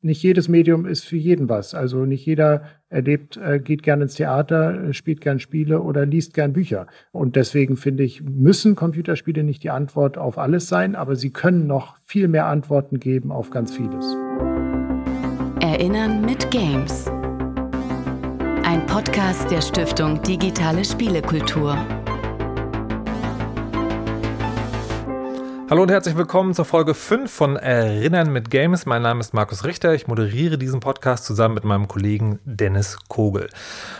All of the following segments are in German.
nicht jedes Medium ist für jeden was. Also nicht jeder erlebt, äh, geht gerne ins Theater, äh, spielt gern Spiele oder liest gern Bücher. Und deswegen finde ich, müssen Computerspiele nicht die Antwort auf alles sein, aber sie können noch viel mehr Antworten geben auf ganz vieles. Erinnern mit Games. Ein Podcast der Stiftung Digitale Spielekultur. Hallo und herzlich willkommen zur Folge 5 von Erinnern mit Games. Mein Name ist Markus Richter. Ich moderiere diesen Podcast zusammen mit meinem Kollegen Dennis Kogel.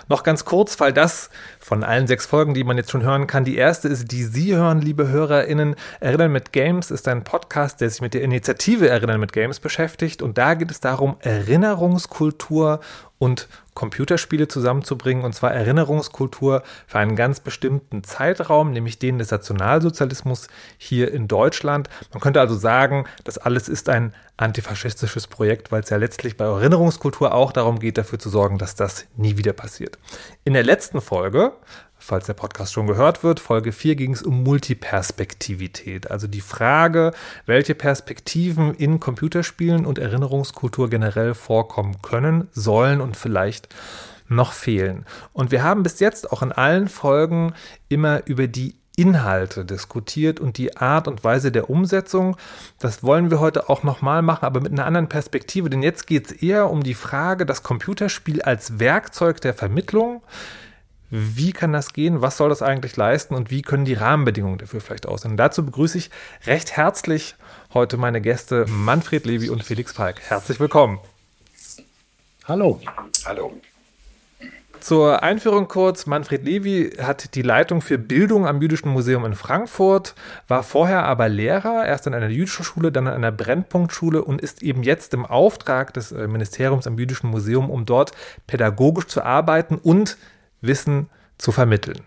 Noch ganz kurz, weil das von allen sechs Folgen, die man jetzt schon hören kann, die erste ist, die Sie hören, liebe HörerInnen. Erinnern mit Games ist ein Podcast, der sich mit der Initiative Erinnern mit Games beschäftigt. Und da geht es darum, Erinnerungskultur und Computerspiele zusammenzubringen, und zwar Erinnerungskultur für einen ganz bestimmten Zeitraum, nämlich den des Nationalsozialismus hier in Deutschland. Man könnte also sagen, das alles ist ein antifaschistisches Projekt, weil es ja letztlich bei Erinnerungskultur auch darum geht, dafür zu sorgen, dass das nie wieder passiert. In der letzten Folge falls der Podcast schon gehört wird. Folge 4 ging es um Multiperspektivität, also die Frage, welche Perspektiven in Computerspielen und Erinnerungskultur generell vorkommen können, sollen und vielleicht noch fehlen. Und wir haben bis jetzt auch in allen Folgen immer über die Inhalte diskutiert und die Art und Weise der Umsetzung. Das wollen wir heute auch nochmal machen, aber mit einer anderen Perspektive, denn jetzt geht es eher um die Frage, das Computerspiel als Werkzeug der Vermittlung wie kann das gehen? Was soll das eigentlich leisten? Und wie können die Rahmenbedingungen dafür vielleicht aussehen? Und dazu begrüße ich recht herzlich heute meine Gäste Manfred Levi und Felix Falk. Herzlich willkommen. Hallo. Hallo. Zur Einführung kurz. Manfred Levi hat die Leitung für Bildung am Jüdischen Museum in Frankfurt, war vorher aber Lehrer, erst an einer jüdischen Schule, dann an einer Brennpunktschule und ist eben jetzt im Auftrag des äh, Ministeriums am Jüdischen Museum, um dort pädagogisch zu arbeiten und Wissen zu vermitteln.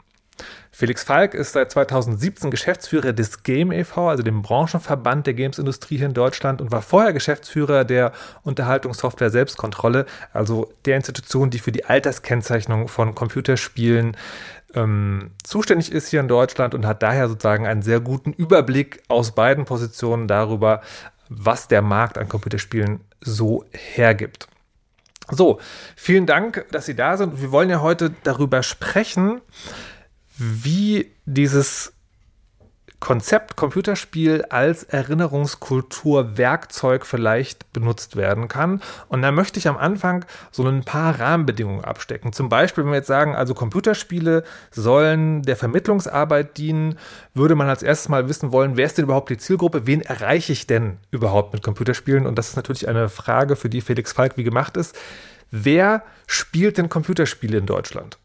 Felix Falk ist seit 2017 Geschäftsführer des Game e.V., also dem Branchenverband der Gamesindustrie hier in Deutschland und war vorher Geschäftsführer der Unterhaltungssoftware Selbstkontrolle, also der Institution, die für die Alterskennzeichnung von Computerspielen ähm, zuständig ist hier in Deutschland und hat daher sozusagen einen sehr guten Überblick aus beiden Positionen darüber, was der Markt an Computerspielen so hergibt. So, vielen Dank, dass Sie da sind. Wir wollen ja heute darüber sprechen, wie dieses Konzept Computerspiel als Erinnerungskulturwerkzeug vielleicht benutzt werden kann. Und da möchte ich am Anfang so ein paar Rahmenbedingungen abstecken. Zum Beispiel, wenn wir jetzt sagen, also Computerspiele sollen der Vermittlungsarbeit dienen, würde man als erstes mal wissen wollen, wer ist denn überhaupt die Zielgruppe? Wen erreiche ich denn überhaupt mit Computerspielen? Und das ist natürlich eine Frage, für die Felix Falk wie gemacht ist. Wer spielt denn Computerspiele in Deutschland?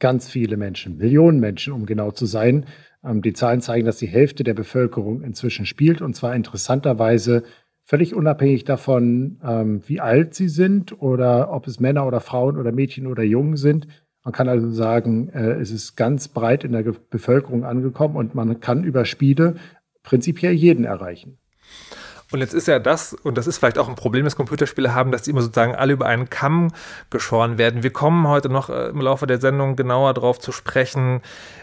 Ganz viele Menschen, Millionen Menschen, um genau zu sein. Ähm, die Zahlen zeigen, dass die Hälfte der Bevölkerung inzwischen spielt und zwar interessanterweise völlig unabhängig davon, ähm, wie alt sie sind oder ob es Männer oder Frauen oder Mädchen oder Jungen sind. Man kann also sagen, äh, es ist ganz breit in der Bevölkerung angekommen und man kann über Spiele prinzipiell jeden erreichen. Und jetzt ist ja das, und das ist vielleicht auch ein Problem, das Computerspiele haben, dass die immer sozusagen alle über einen Kamm geschoren werden. Wir kommen heute noch äh, im Laufe der Sendung genauer darauf zu sprechen,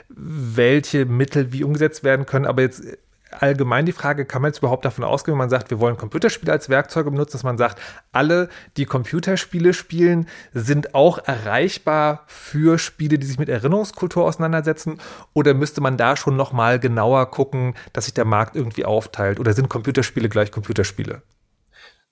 welche Mittel wie umgesetzt werden können. Aber jetzt allgemein die Frage, kann man jetzt überhaupt davon ausgehen, wenn man sagt, wir wollen Computerspiele als Werkzeuge benutzen, dass man sagt, alle, die Computerspiele spielen, sind auch erreichbar für Spiele, die sich mit Erinnerungskultur auseinandersetzen? Oder müsste man da schon nochmal genauer gucken, dass sich der Markt irgendwie aufteilt? Oder sind Computerspiele gleich Computerspiele?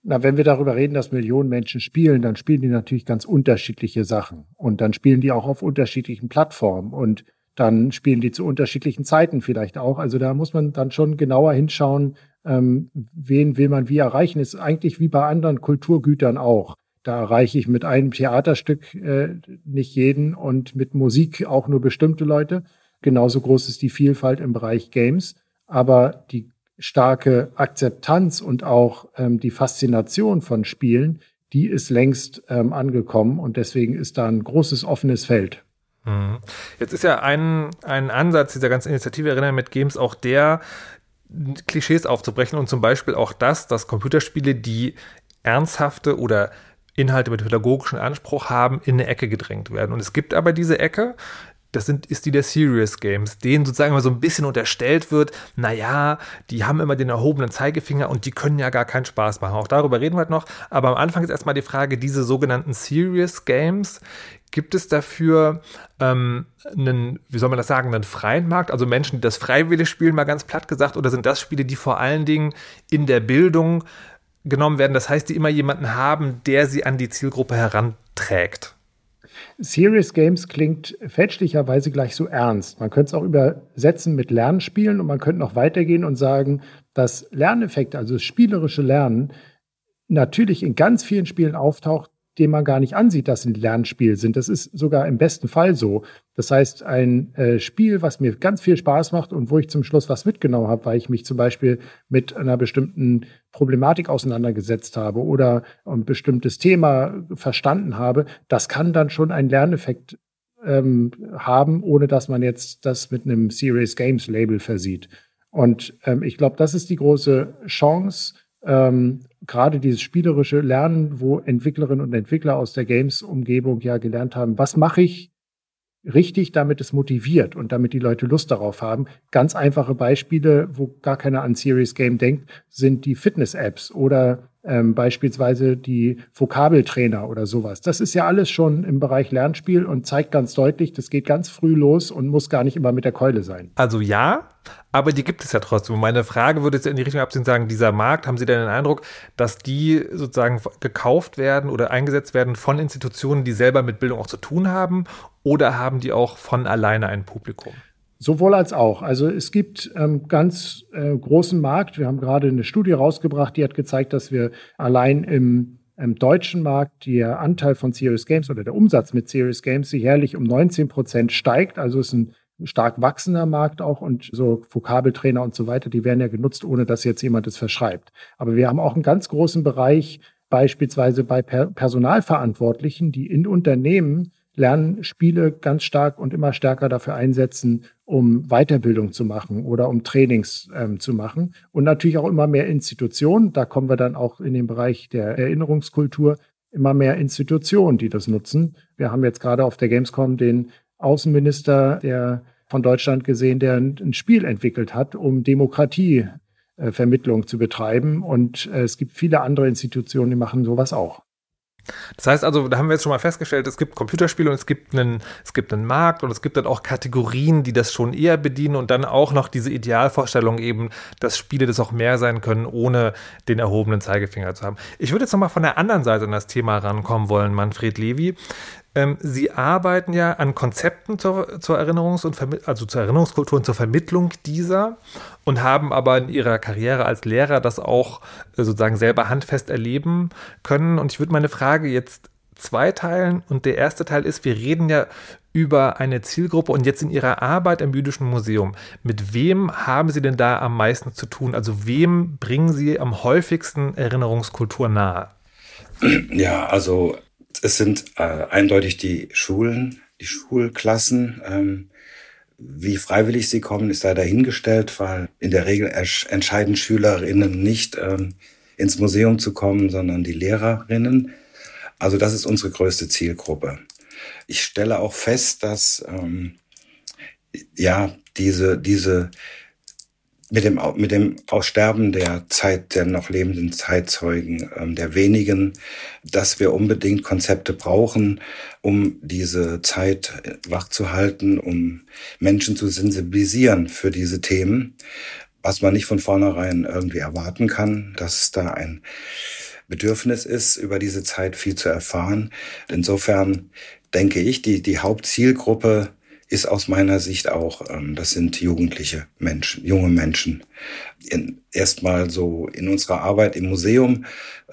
Na, wenn wir darüber reden, dass Millionen Menschen spielen, dann spielen die natürlich ganz unterschiedliche Sachen. Und dann spielen die auch auf unterschiedlichen Plattformen. Und dann spielen die zu unterschiedlichen Zeiten vielleicht auch. Also da muss man dann schon genauer hinschauen, ähm, wen will man wie erreichen. Ist eigentlich wie bei anderen Kulturgütern auch. Da erreiche ich mit einem Theaterstück äh, nicht jeden und mit Musik auch nur bestimmte Leute. Genauso groß ist die Vielfalt im Bereich Games. Aber die starke Akzeptanz und auch ähm, die Faszination von Spielen, die ist längst ähm, angekommen und deswegen ist da ein großes offenes Feld. Mhm. Jetzt ist ja ein, ein Ansatz dieser ganzen Initiative Erinnern mit Games auch der, Klischees aufzubrechen und zum Beispiel auch das, dass Computerspiele, die ernsthafte oder Inhalte mit pädagogischem Anspruch haben, in eine Ecke gedrängt werden. Und es gibt aber diese Ecke, das sind, ist die der Serious Games, denen sozusagen immer so ein bisschen unterstellt wird, naja, die haben immer den erhobenen Zeigefinger und die können ja gar keinen Spaß machen. Auch darüber reden wir heute noch. Aber am Anfang ist erstmal die Frage, diese sogenannten Serious Games, Gibt es dafür ähm, einen, wie soll man das sagen, einen freien Markt? Also Menschen, die das freiwillig spielen, mal ganz platt gesagt, oder sind das Spiele, die vor allen Dingen in der Bildung genommen werden? Das heißt, die immer jemanden haben, der sie an die Zielgruppe heranträgt. Serious Games klingt fälschlicherweise gleich so ernst. Man könnte es auch übersetzen mit Lernspielen und man könnte noch weitergehen und sagen, dass Lerneffekte, also das spielerische Lernen, natürlich in ganz vielen Spielen auftaucht, den man gar nicht ansieht, dass sie ein Lernspiel sind. Das ist sogar im besten Fall so. Das heißt, ein äh, Spiel, was mir ganz viel Spaß macht und wo ich zum Schluss was mitgenommen habe, weil ich mich zum Beispiel mit einer bestimmten Problematik auseinandergesetzt habe oder ein bestimmtes Thema verstanden habe, das kann dann schon einen Lerneffekt ähm, haben, ohne dass man jetzt das mit einem Serious Games Label versieht. Und ähm, ich glaube, das ist die große Chance, ähm, gerade dieses spielerische Lernen, wo Entwicklerinnen und Entwickler aus der Games-Umgebung ja gelernt haben, was mache ich richtig, damit es motiviert und damit die Leute Lust darauf haben. Ganz einfache Beispiele, wo gar keiner an Serious Game denkt, sind die Fitness-Apps oder ähm, beispielsweise die Vokabeltrainer oder sowas. Das ist ja alles schon im Bereich Lernspiel und zeigt ganz deutlich, das geht ganz früh los und muss gar nicht immer mit der Keule sein. Also ja, aber die gibt es ja trotzdem. meine Frage würde jetzt in die Richtung abziehen, sagen, dieser Markt, haben Sie denn den Eindruck, dass die sozusagen gekauft werden oder eingesetzt werden von Institutionen, die selber mit Bildung auch zu tun haben oder haben die auch von alleine ein Publikum? Sowohl als auch. Also es gibt ähm, ganz äh, großen Markt. Wir haben gerade eine Studie rausgebracht, die hat gezeigt, dass wir allein im, im deutschen Markt der Anteil von Serious Games oder der Umsatz mit Serious Games jährlich um 19 Prozent steigt. Also es ist ein stark wachsender Markt auch und so Vokabeltrainer und so weiter, die werden ja genutzt, ohne dass jetzt jemand es verschreibt. Aber wir haben auch einen ganz großen Bereich, beispielsweise bei per Personalverantwortlichen, die in Unternehmen Lernspiele ganz stark und immer stärker dafür einsetzen, um Weiterbildung zu machen oder um Trainings ähm, zu machen. Und natürlich auch immer mehr Institutionen. Da kommen wir dann auch in den Bereich der Erinnerungskultur. Immer mehr Institutionen, die das nutzen. Wir haben jetzt gerade auf der Gamescom den Außenminister der von Deutschland gesehen, der ein Spiel entwickelt hat, um Demokratievermittlung zu betreiben. Und äh, es gibt viele andere Institutionen, die machen sowas auch. Das heißt also, da haben wir jetzt schon mal festgestellt, es gibt Computerspiele und es gibt einen, es gibt einen Markt und es gibt dann auch Kategorien, die das schon eher bedienen und dann auch noch diese Idealvorstellung eben, dass Spiele das auch mehr sein können, ohne den erhobenen Zeigefinger zu haben. Ich würde jetzt nochmal von der anderen Seite an das Thema rankommen wollen, Manfred Levy. Ähm, Sie arbeiten ja an Konzepten zur, zur Erinnerungs- und Vermi also zur Erinnerungskultur und zur Vermittlung dieser und haben aber in Ihrer Karriere als Lehrer das auch äh, sozusagen selber handfest erleben können. Und ich würde meine Frage jetzt zweiteilen. Und der erste Teil ist, wir reden ja über eine Zielgruppe und jetzt in Ihrer Arbeit im Jüdischen Museum. Mit wem haben Sie denn da am meisten zu tun? Also wem bringen Sie am häufigsten Erinnerungskultur nahe? Ja, also es sind äh, eindeutig die Schulen, die Schulklassen. Ähm, wie freiwillig sie kommen, ist da dahingestellt, weil in der Regel entscheiden Schülerinnen nicht, ähm, ins Museum zu kommen, sondern die Lehrerinnen. Also das ist unsere größte Zielgruppe. Ich stelle auch fest, dass ähm, ja diese diese mit dem, mit dem Aussterben der Zeit, der noch lebenden Zeitzeugen, ähm, der wenigen, dass wir unbedingt Konzepte brauchen, um diese Zeit wachzuhalten, um Menschen zu sensibilisieren für diese Themen, was man nicht von vornherein irgendwie erwarten kann, dass da ein Bedürfnis ist, über diese Zeit viel zu erfahren. Insofern denke ich, die, die Hauptzielgruppe ist aus meiner Sicht auch, ähm, das sind jugendliche Menschen, junge Menschen. Erstmal so in unserer Arbeit im Museum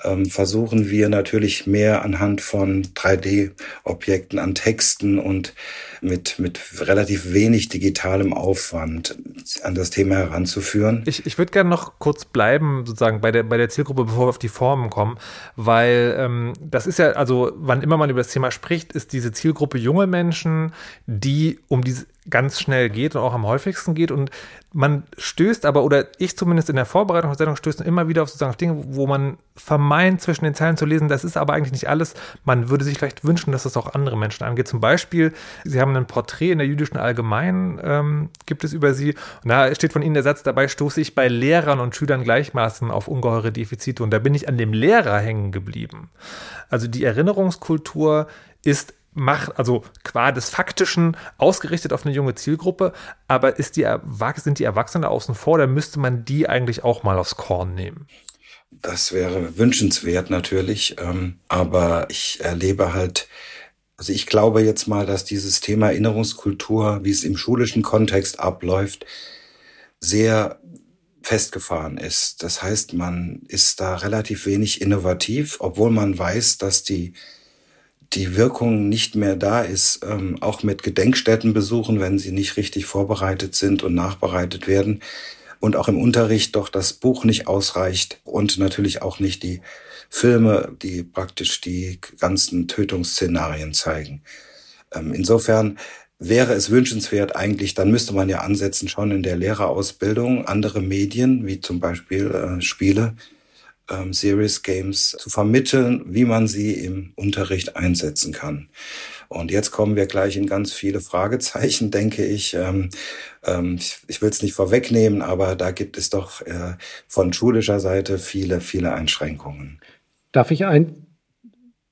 ähm, versuchen wir natürlich mehr anhand von 3D-Objekten an Texten und mit, mit relativ wenig digitalem Aufwand an das Thema heranzuführen. Ich, ich würde gerne noch kurz bleiben, sozusagen bei der, bei der Zielgruppe, bevor wir auf die Formen kommen, weil ähm, das ist ja, also wann immer man über das Thema spricht, ist diese Zielgruppe junge Menschen, die um diese ganz schnell geht und auch am häufigsten geht. Und man stößt aber, oder ich zumindest in der Vorbereitung der Sendung stößt immer wieder auf sozusagen auf Dinge, wo man vermeint, zwischen den Zeilen zu lesen, das ist aber eigentlich nicht alles. Man würde sich vielleicht wünschen, dass das auch andere Menschen angeht. Zum Beispiel, Sie haben ein Porträt in der jüdischen Allgemeinen, ähm, gibt es über Sie. Und da steht von Ihnen der Satz, dabei stoße ich bei Lehrern und Schülern gleichmaßen auf ungeheure Defizite. Und da bin ich an dem Lehrer hängen geblieben. Also die Erinnerungskultur ist macht, also qua des Faktischen ausgerichtet auf eine junge Zielgruppe, aber ist die, sind die Erwachsenen außen vor, da müsste man die eigentlich auch mal aufs Korn nehmen. Das wäre wünschenswert natürlich, ähm, aber ich erlebe halt, also ich glaube jetzt mal, dass dieses Thema Erinnerungskultur, wie es im schulischen Kontext abläuft, sehr festgefahren ist. Das heißt, man ist da relativ wenig innovativ, obwohl man weiß, dass die die Wirkung nicht mehr da ist, ähm, auch mit Gedenkstättenbesuchen, wenn sie nicht richtig vorbereitet sind und nachbereitet werden. Und auch im Unterricht doch das Buch nicht ausreicht und natürlich auch nicht die Filme, die praktisch die ganzen Tötungsszenarien zeigen. Ähm, insofern wäre es wünschenswert eigentlich, dann müsste man ja ansetzen schon in der Lehrerausbildung, andere Medien, wie zum Beispiel äh, Spiele, ähm, Serious Games zu vermitteln, wie man sie im Unterricht einsetzen kann. Und jetzt kommen wir gleich in ganz viele Fragezeichen, denke ich. Ähm, ähm, ich, ich will es nicht vorwegnehmen, aber da gibt es doch äh, von schulischer Seite viele, viele Einschränkungen. Darf ich ein,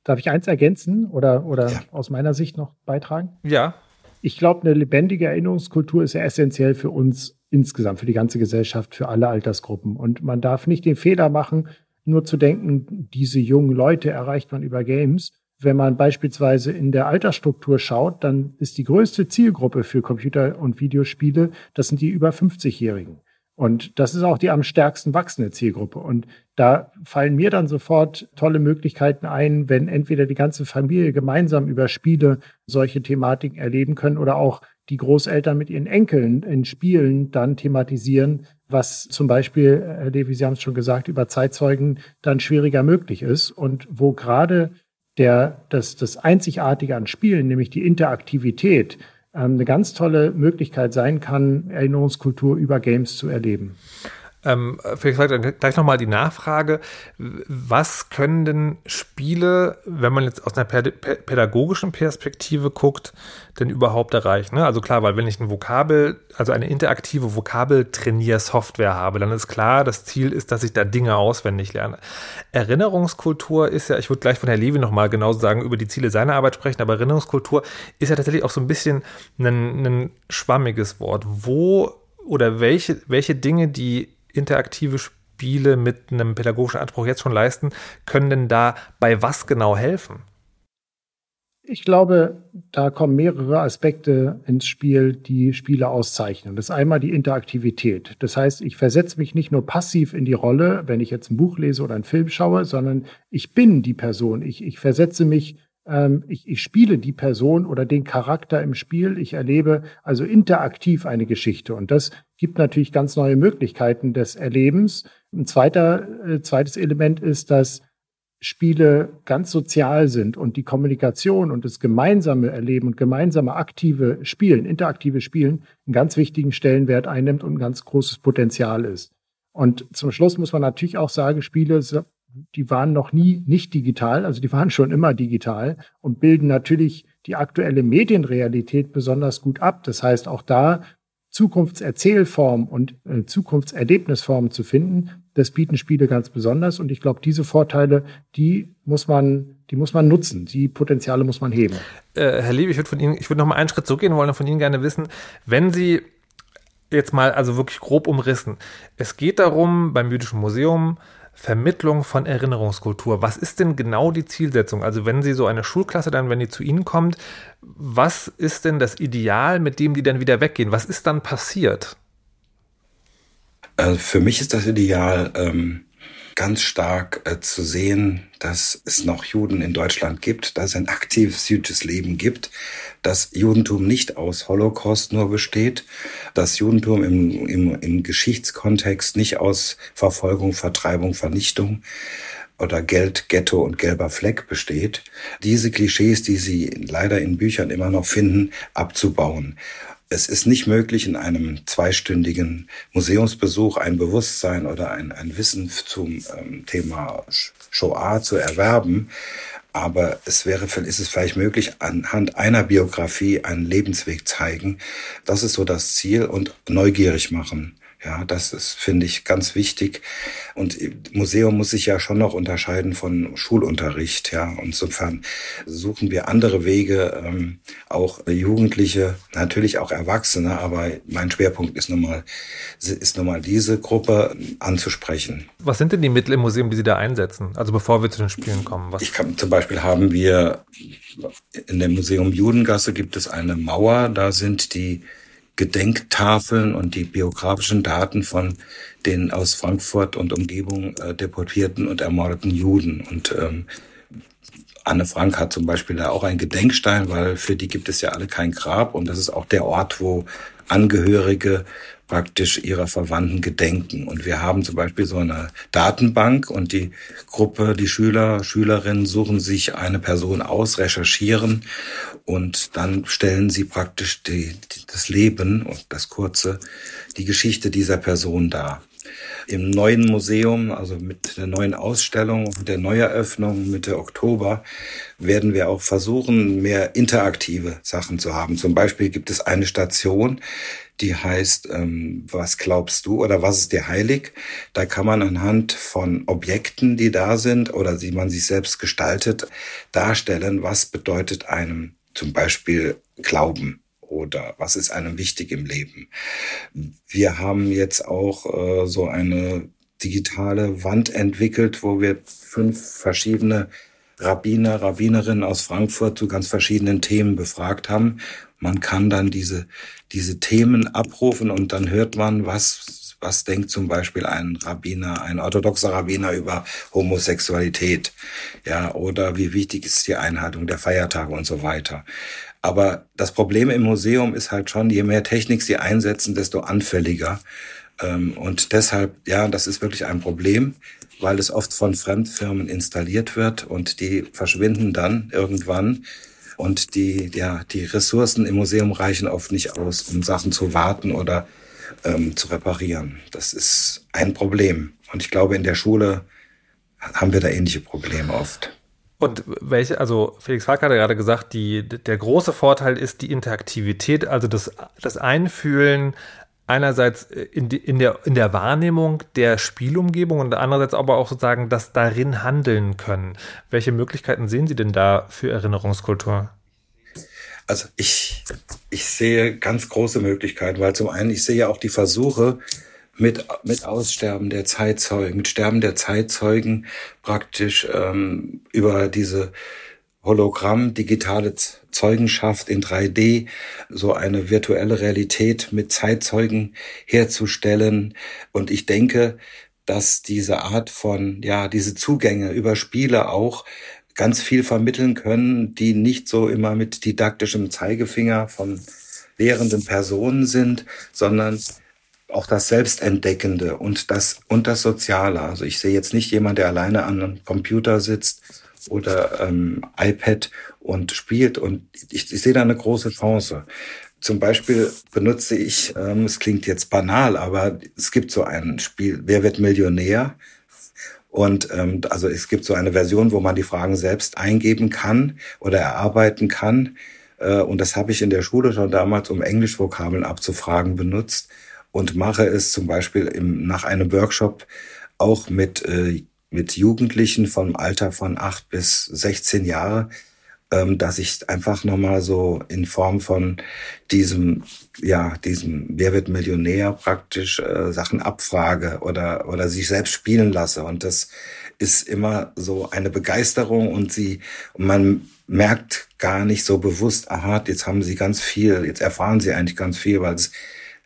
darf ich eins ergänzen oder, oder ja. aus meiner Sicht noch beitragen? Ja. Ich glaube, eine lebendige Erinnerungskultur ist ja essentiell für uns insgesamt, für die ganze Gesellschaft, für alle Altersgruppen. Und man darf nicht den Fehler machen, nur zu denken, diese jungen Leute erreicht man über Games. Wenn man beispielsweise in der Altersstruktur schaut, dann ist die größte Zielgruppe für Computer- und Videospiele, das sind die über 50-Jährigen. Und das ist auch die am stärksten wachsende Zielgruppe. Und da fallen mir dann sofort tolle Möglichkeiten ein, wenn entweder die ganze Familie gemeinsam über Spiele solche Thematiken erleben können oder auch die Großeltern mit ihren Enkeln in Spielen dann thematisieren, was zum Beispiel, Herr Levi, Sie haben es schon gesagt, über Zeitzeugen dann schwieriger möglich ist und wo gerade der, das, das Einzigartige an Spielen, nämlich die Interaktivität, ähm, eine ganz tolle Möglichkeit sein kann, Erinnerungskultur über Games zu erleben. Ähm, vielleicht gleich nochmal die Nachfrage. Was können denn Spiele, wenn man jetzt aus einer pädagogischen Perspektive guckt, denn überhaupt erreichen? Ne? Also klar, weil wenn ich ein Vokabel, also eine interaktive Vokabeltrainiersoftware habe, dann ist klar, das Ziel ist, dass ich da Dinge auswendig lerne. Erinnerungskultur ist ja, ich würde gleich von Herrn Levi nochmal genauso sagen, über die Ziele seiner Arbeit sprechen, aber Erinnerungskultur ist ja tatsächlich auch so ein bisschen ein, ein schwammiges Wort. Wo oder welche, welche Dinge, die interaktive Spiele mit einem pädagogischen Anspruch jetzt schon leisten, können denn da bei was genau helfen? Ich glaube, da kommen mehrere Aspekte ins Spiel, die Spiele auszeichnen. Das ist einmal die Interaktivität. Das heißt, ich versetze mich nicht nur passiv in die Rolle, wenn ich jetzt ein Buch lese oder einen Film schaue, sondern ich bin die Person. Ich, ich versetze mich ich, ich spiele die Person oder den Charakter im Spiel. Ich erlebe also interaktiv eine Geschichte. Und das gibt natürlich ganz neue Möglichkeiten des Erlebens. Ein zweiter, äh, zweites Element ist, dass Spiele ganz sozial sind und die Kommunikation und das gemeinsame Erleben und gemeinsame aktive Spielen, interaktive Spielen einen ganz wichtigen Stellenwert einnimmt und ein ganz großes Potenzial ist. Und zum Schluss muss man natürlich auch sagen, Spiele die waren noch nie nicht digital, also die waren schon immer digital und bilden natürlich die aktuelle Medienrealität besonders gut ab. Das heißt, auch da Zukunftserzählformen und äh, Zukunftserlebnisformen zu finden, das bieten Spiele ganz besonders. Und ich glaube, diese Vorteile, die muss man, die muss man nutzen. Die Potenziale muss man heben. Äh, Herr Lieb, ich würde von Ihnen, ich würde noch mal einen Schritt zurückgehen wollen und von Ihnen gerne wissen, wenn Sie jetzt mal also wirklich grob umrissen, es geht darum, beim Jüdischen Museum Vermittlung von Erinnerungskultur. Was ist denn genau die Zielsetzung? Also wenn Sie so eine Schulklasse dann, wenn die zu Ihnen kommt, was ist denn das Ideal, mit dem die dann wieder weggehen? Was ist dann passiert? Also für mich ist das Ideal, ähm, ganz stark äh, zu sehen, dass es noch Juden in Deutschland gibt, dass es ein aktives jüdisches Leben gibt, dass Judentum nicht aus Holocaust nur besteht, dass Judentum im, im, im Geschichtskontext nicht aus Verfolgung, Vertreibung, Vernichtung oder Geld, Ghetto und gelber Fleck besteht, diese Klischees, die Sie leider in Büchern immer noch finden, abzubauen es ist nicht möglich, in einem zweistündigen Museumsbesuch ein Bewusstsein oder ein, ein Wissen zum ähm, Thema Shoah zu erwerben. Aber es wäre, ist es vielleicht möglich, anhand einer Biografie einen Lebensweg zeigen. Das ist so das Ziel und neugierig machen. Ja, das ist, finde ich, ganz wichtig. Und Museum muss sich ja schon noch unterscheiden von Schulunterricht. Ja, und insofern suchen wir andere Wege, ähm, auch Jugendliche, natürlich auch Erwachsene. Aber mein Schwerpunkt ist nun mal, ist nun mal diese Gruppe anzusprechen. Was sind denn die Mittel im Museum, die Sie da einsetzen? Also bevor wir zu den Spielen kommen. Was? Ich kann, zum Beispiel haben wir in dem Museum Judengasse gibt es eine Mauer. Da sind die Gedenktafeln und die biografischen Daten von den aus Frankfurt und Umgebung äh, deportierten und ermordeten Juden. Und ähm, Anne Frank hat zum Beispiel da auch einen Gedenkstein, weil für die gibt es ja alle kein Grab. Und das ist auch der Ort, wo Angehörige praktisch ihrer Verwandten gedenken. Und wir haben zum Beispiel so eine Datenbank und die Gruppe, die Schüler, Schülerinnen suchen sich eine Person aus, recherchieren und dann stellen sie praktisch die, die, das Leben und das kurze, die Geschichte dieser Person dar. Im neuen Museum, also mit der neuen Ausstellung und der Neueröffnung Mitte Oktober, werden wir auch versuchen, mehr interaktive Sachen zu haben. Zum Beispiel gibt es eine Station, die heißt ähm, Was glaubst du oder was ist dir heilig? Da kann man anhand von Objekten, die da sind oder die man sich selbst gestaltet, darstellen, was bedeutet einem zum Beispiel Glauben oder was ist einem wichtig im Leben. Wir haben jetzt auch äh, so eine digitale Wand entwickelt, wo wir fünf verschiedene Rabbiner, Rabbinerinnen aus Frankfurt zu ganz verschiedenen Themen befragt haben. Man kann dann diese, diese Themen abrufen und dann hört man, was, was denkt zum Beispiel ein Rabbiner, ein orthodoxer Rabbiner über Homosexualität, ja, oder wie wichtig ist die Einhaltung der Feiertage und so weiter. Aber das Problem im Museum ist halt schon, je mehr Technik sie einsetzen, desto anfälliger. Ähm, und deshalb, ja, das ist wirklich ein Problem, weil es oft von Fremdfirmen installiert wird und die verschwinden dann irgendwann. Und die, ja, die Ressourcen im Museum reichen oft nicht aus, um Sachen zu warten oder ähm, zu reparieren. Das ist ein Problem. Und ich glaube, in der Schule haben wir da ähnliche Probleme oft. Und welche, also Felix Falk hat ja gerade gesagt, die, der große Vorteil ist die Interaktivität, also das, das Einfühlen einerseits in, die, in, der, in der Wahrnehmung der Spielumgebung und andererseits aber auch sozusagen das darin handeln können. Welche Möglichkeiten sehen Sie denn da für Erinnerungskultur? Also ich, ich sehe ganz große Möglichkeiten, weil zum einen, ich sehe ja auch die Versuche, mit, mit Aussterben der Zeitzeugen, mit Sterben der Zeitzeugen praktisch ähm, über diese Hologramm, digitale Zeugenschaft in 3D, so eine virtuelle Realität mit Zeitzeugen herzustellen. Und ich denke, dass diese Art von, ja, diese Zugänge über Spiele auch ganz viel vermitteln können, die nicht so immer mit didaktischem Zeigefinger von lehrenden Personen sind, sondern auch das Selbstentdeckende und das, und das Soziale. Also ich sehe jetzt nicht jemand, der alleine an einem Computer sitzt oder ähm, iPad und spielt und ich, ich sehe da eine große Chance. Zum Beispiel benutze ich, ähm, es klingt jetzt banal, aber es gibt so ein Spiel, Wer wird Millionär? Und ähm, also es gibt so eine Version, wo man die Fragen selbst eingeben kann oder erarbeiten kann. Äh, und das habe ich in der Schule schon damals, um Englischvokabeln abzufragen, benutzt und mache es zum Beispiel im, nach einem Workshop auch mit, äh, mit Jugendlichen vom Alter von acht bis 16 Jahre, ähm, dass ich einfach nochmal so in Form von diesem, ja, diesem Wer wird Millionär praktisch äh, Sachen abfrage oder, oder sich selbst spielen lasse. Und das ist immer so eine Begeisterung und sie, und man merkt gar nicht so bewusst, aha, jetzt haben sie ganz viel, jetzt erfahren sie eigentlich ganz viel, weil es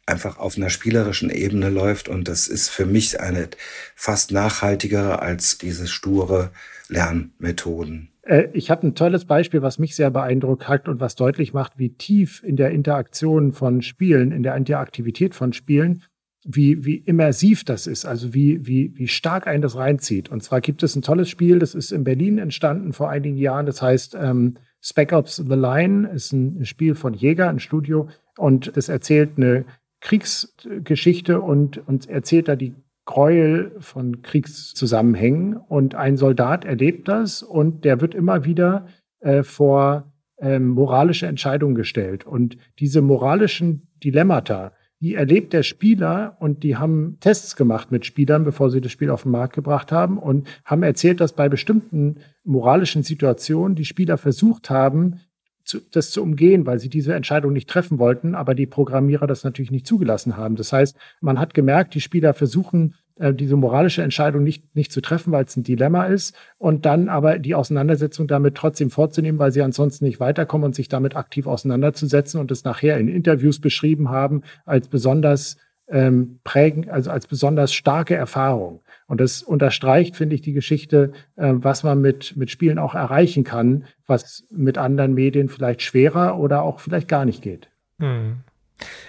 einfach auf einer spielerischen Ebene läuft und das ist für mich eine fast nachhaltigere als diese sture Lernmethoden. Äh, ich habe ein tolles Beispiel, was mich sehr beeindruckt hat und was deutlich macht, wie tief in der Interaktion von Spielen, in der Interaktivität von Spielen, wie, wie immersiv das ist, also wie, wie, wie stark einen das reinzieht. Und zwar gibt es ein tolles Spiel, das ist in Berlin entstanden vor einigen Jahren, das heißt ähm, Spec Ops The Line ist ein Spiel von Jäger, ein Studio, und das erzählt eine Kriegsgeschichte und, und erzählt da die Gräuel von Kriegszusammenhängen. Und ein Soldat erlebt das und der wird immer wieder äh, vor ähm, moralische Entscheidungen gestellt. Und diese moralischen Dilemmata, die erlebt der Spieler und die haben Tests gemacht mit Spielern, bevor sie das Spiel auf den Markt gebracht haben und haben erzählt, dass bei bestimmten moralischen Situationen die Spieler versucht haben, zu, das zu umgehen, weil sie diese Entscheidung nicht treffen wollten, aber die Programmierer das natürlich nicht zugelassen haben. Das heißt, man hat gemerkt, die Spieler versuchen, äh, diese moralische Entscheidung nicht, nicht zu treffen, weil es ein Dilemma ist und dann aber die Auseinandersetzung damit trotzdem vorzunehmen, weil sie ansonsten nicht weiterkommen und sich damit aktiv auseinanderzusetzen und es nachher in Interviews beschrieben haben als besonders ähm, prägen, also als besonders starke Erfahrung. Und das unterstreicht, finde ich, die Geschichte, äh, was man mit, mit Spielen auch erreichen kann, was mit anderen Medien vielleicht schwerer oder auch vielleicht gar nicht geht. Hm.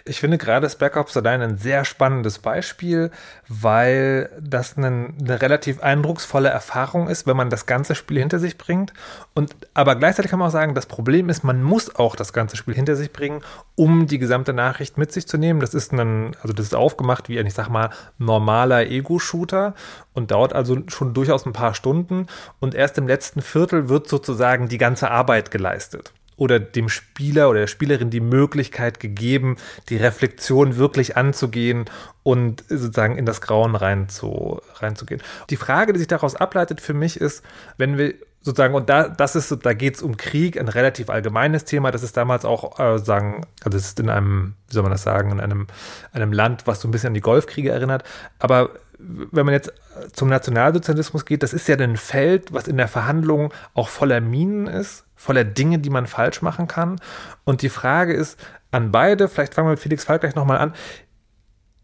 Ich finde gerade Spec Ops allein ein sehr spannendes Beispiel, weil das eine, eine, relativ eindrucksvolle Erfahrung ist, wenn man das ganze Spiel hinter sich bringt. Und aber gleichzeitig kann man auch sagen, das Problem ist, man muss auch das ganze Spiel hinter sich bringen, um die gesamte Nachricht mit sich zu nehmen. Das ist ein, also das ist aufgemacht wie ein, ich sag mal, normaler Ego-Shooter und dauert also schon durchaus ein paar Stunden. Und erst im letzten Viertel wird sozusagen die ganze Arbeit geleistet oder dem Spieler oder der Spielerin die Möglichkeit gegeben, die Reflexion wirklich anzugehen und sozusagen in das Grauen rein zu, reinzugehen. Die Frage, die sich daraus ableitet für mich ist, wenn wir sozusagen, und da, das ist, da geht es um Krieg, ein relativ allgemeines Thema. Das ist damals auch, äh, sagen, also es ist in einem, wie soll man das sagen, in einem, einem Land, was so ein bisschen an die Golfkriege erinnert. Aber wenn man jetzt zum Nationalsozialismus geht, das ist ja ein Feld, was in der Verhandlung auch voller Minen ist voller Dinge, die man falsch machen kann. Und die Frage ist an beide, vielleicht fangen wir mit Felix Falk gleich nochmal an,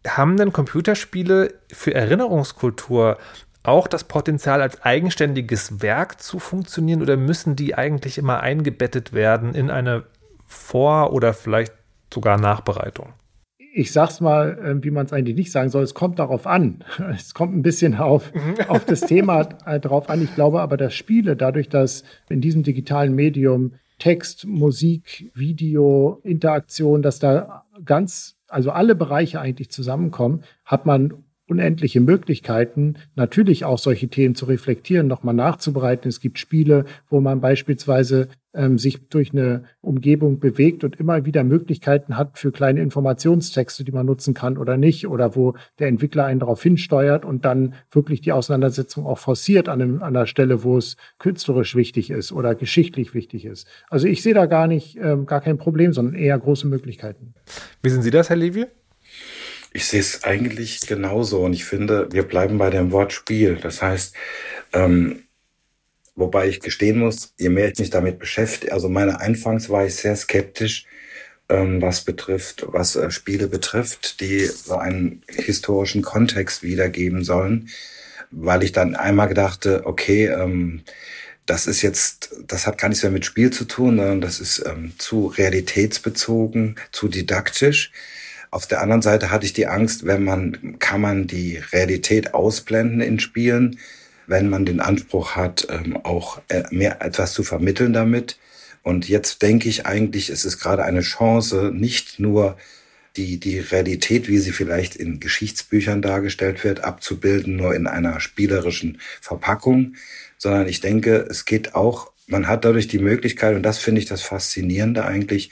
haben denn Computerspiele für Erinnerungskultur auch das Potenzial, als eigenständiges Werk zu funktionieren oder müssen die eigentlich immer eingebettet werden in eine Vor- oder vielleicht sogar Nachbereitung? Ich sag's mal, ähm, wie man es eigentlich nicht sagen soll, es kommt darauf an. Es kommt ein bisschen auf, mhm. auf das Thema äh, drauf an. Ich glaube aber, dass Spiele, dadurch, dass in diesem digitalen Medium Text, Musik, Video, Interaktion, dass da ganz, also alle Bereiche eigentlich zusammenkommen, hat man unendliche Möglichkeiten, natürlich auch solche Themen zu reflektieren, nochmal nachzubereiten. Es gibt Spiele, wo man beispielsweise ähm, sich durch eine Umgebung bewegt und immer wieder Möglichkeiten hat für kleine Informationstexte, die man nutzen kann oder nicht, oder wo der Entwickler einen darauf hinsteuert und dann wirklich die Auseinandersetzung auch forciert an, einem, an einer Stelle, wo es künstlerisch wichtig ist oder geschichtlich wichtig ist. Also ich sehe da gar nicht, ähm, gar kein Problem, sondern eher große Möglichkeiten. Wie sehen Sie das, Herr Levy? Ich sehe es eigentlich genauso und ich finde, wir bleiben bei dem Wort Spiel. Das heißt, ähm, wobei ich gestehen muss, je mehr ich mich damit beschäftige, also meine Anfangs war ich sehr skeptisch, ähm, was betrifft, was äh, Spiele betrifft, die so einen historischen Kontext wiedergeben sollen, weil ich dann einmal gedachte, okay, ähm, das ist jetzt, das hat gar nichts mehr mit Spiel zu tun, sondern das ist ähm, zu realitätsbezogen, zu didaktisch. Auf der anderen Seite hatte ich die Angst, wenn man, kann man die Realität ausblenden in Spielen, wenn man den Anspruch hat, ähm, auch äh, mehr etwas zu vermitteln damit. Und jetzt denke ich eigentlich, es ist gerade eine Chance, nicht nur die, die Realität, wie sie vielleicht in Geschichtsbüchern dargestellt wird, abzubilden, nur in einer spielerischen Verpackung, sondern ich denke, es geht auch, man hat dadurch die Möglichkeit, und das finde ich das Faszinierende eigentlich,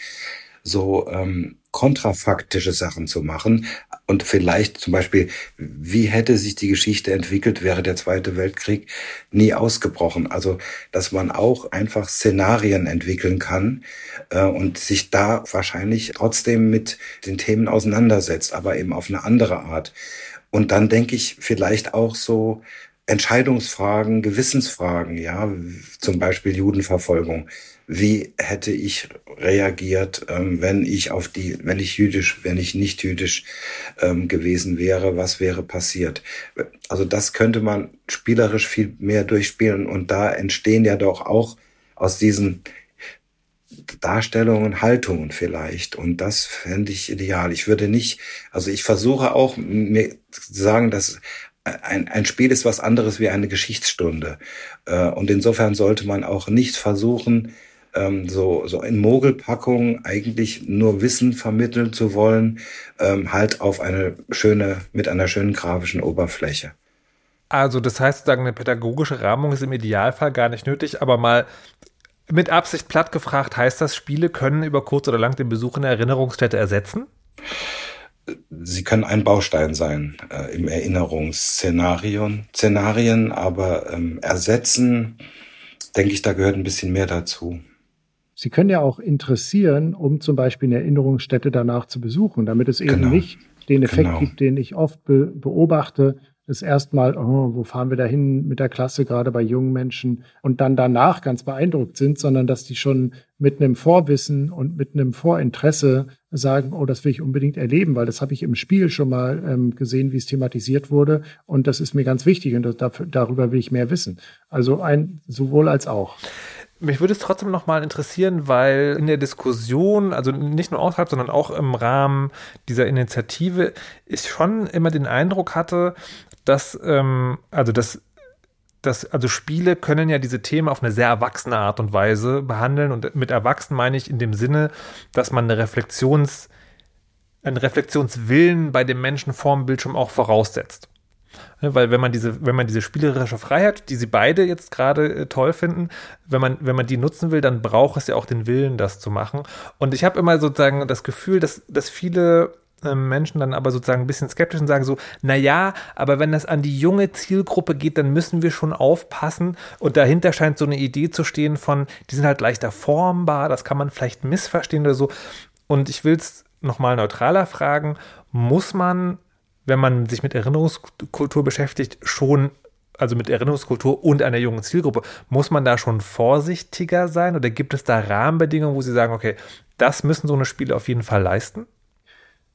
so ähm, kontrafaktische Sachen zu machen und vielleicht zum Beispiel, wie hätte sich die Geschichte entwickelt, wäre der Zweite Weltkrieg nie ausgebrochen. Also, dass man auch einfach Szenarien entwickeln kann äh, und sich da wahrscheinlich trotzdem mit den Themen auseinandersetzt, aber eben auf eine andere Art. Und dann denke ich vielleicht auch so Entscheidungsfragen, Gewissensfragen, ja, zum Beispiel Judenverfolgung wie hätte ich reagiert, ähm, wenn ich auf die, wenn ich jüdisch, wenn ich nicht jüdisch ähm, gewesen wäre, was wäre passiert? Also das könnte man spielerisch viel mehr durchspielen und da entstehen ja doch auch aus diesen Darstellungen, Haltungen vielleicht. Und das fände ich ideal. Ich würde nicht, also ich versuche auch mir zu sagen, dass ein, ein Spiel ist was anderes wie eine Geschichtsstunde. Äh, und insofern sollte man auch nicht versuchen, ähm, so, so in Mogelpackung eigentlich nur Wissen vermitteln zu wollen, ähm, halt auf eine schöne, mit einer schönen grafischen Oberfläche. Also das heißt, sozusagen eine pädagogische Rahmung ist im Idealfall gar nicht nötig, aber mal mit Absicht platt gefragt, heißt das, Spiele können über kurz oder lang den Besuch in der Erinnerungsstätte ersetzen? Sie können ein Baustein sein äh, im Erinnerungsszenarien, Szenarien, aber ähm, ersetzen, denke ich, da gehört ein bisschen mehr dazu. Sie können ja auch interessieren, um zum Beispiel eine Erinnerungsstätte danach zu besuchen, damit es eben genau. nicht den Effekt genau. gibt, den ich oft be beobachte, ist erstmal, oh, wo fahren wir da hin mit der Klasse, gerade bei jungen Menschen, und dann danach ganz beeindruckt sind, sondern dass die schon mit einem Vorwissen und mit einem Vorinteresse sagen, oh, das will ich unbedingt erleben, weil das habe ich im Spiel schon mal ähm, gesehen, wie es thematisiert wurde. Und das ist mir ganz wichtig und das, dafür, darüber will ich mehr wissen. Also ein sowohl als auch. Mich würde es trotzdem noch mal interessieren, weil in der Diskussion, also nicht nur außerhalb, sondern auch im Rahmen dieser Initiative, ich schon immer den Eindruck hatte, dass, ähm, also das, das, also Spiele können ja diese Themen auf eine sehr erwachsene Art und Weise behandeln. Und mit erwachsen meine ich in dem Sinne, dass man eine Reflexions, einen Reflexionswillen bei dem Menschen vorm Bildschirm auch voraussetzt. Ne, weil wenn man diese, wenn man diese spielerische Freiheit, die sie beide jetzt gerade äh, toll finden, wenn man, wenn man die nutzen will, dann braucht es ja auch den Willen, das zu machen. Und ich habe immer sozusagen das Gefühl, dass, dass viele ähm, Menschen dann aber sozusagen ein bisschen skeptisch und sagen so, naja, aber wenn das an die junge Zielgruppe geht, dann müssen wir schon aufpassen. Und dahinter scheint so eine Idee zu stehen von, die sind halt leichter formbar, das kann man vielleicht missverstehen oder so. Und ich will es nochmal neutraler fragen, muss man, wenn man sich mit Erinnerungskultur beschäftigt, schon also mit Erinnerungskultur und einer jungen Zielgruppe, muss man da schon vorsichtiger sein oder gibt es da Rahmenbedingungen, wo Sie sagen, okay, das müssen so eine Spiele auf jeden Fall leisten?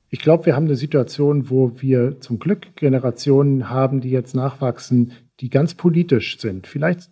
Ich glaube, wir haben eine Situation, wo wir zum Glück Generationen haben, die jetzt nachwachsen, die ganz politisch sind. Vielleicht,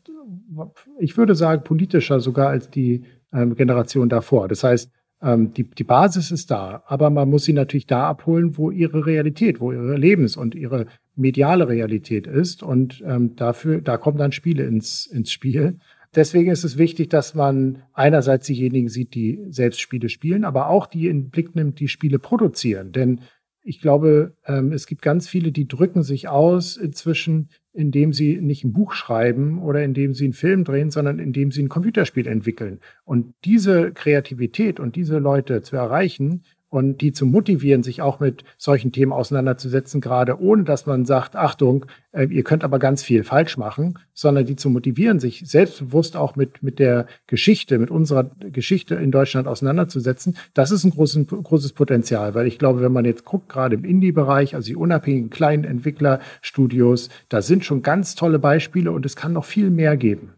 ich würde sagen, politischer sogar als die ähm, Generation davor. Das heißt, ähm, die, die Basis ist da, aber man muss sie natürlich da abholen, wo ihre Realität, wo ihre Lebens- und ihre mediale Realität ist. Und ähm, dafür, da kommen dann Spiele ins, ins Spiel. Deswegen ist es wichtig, dass man einerseits diejenigen sieht, die selbst Spiele spielen, aber auch die in den Blick nimmt, die Spiele produzieren. Denn ich glaube, ähm, es gibt ganz viele, die drücken sich aus inzwischen, indem sie nicht ein Buch schreiben oder indem sie einen Film drehen, sondern indem sie ein Computerspiel entwickeln. Und diese Kreativität und diese Leute zu erreichen, und die zu motivieren, sich auch mit solchen Themen auseinanderzusetzen, gerade ohne dass man sagt, Achtung, äh, ihr könnt aber ganz viel falsch machen, sondern die zu motivieren, sich selbstbewusst auch mit, mit der Geschichte, mit unserer Geschichte in Deutschland auseinanderzusetzen, das ist ein großes, großes Potenzial, weil ich glaube, wenn man jetzt guckt, gerade im Indie-Bereich, also die unabhängigen kleinen Entwicklerstudios, da sind schon ganz tolle Beispiele und es kann noch viel mehr geben.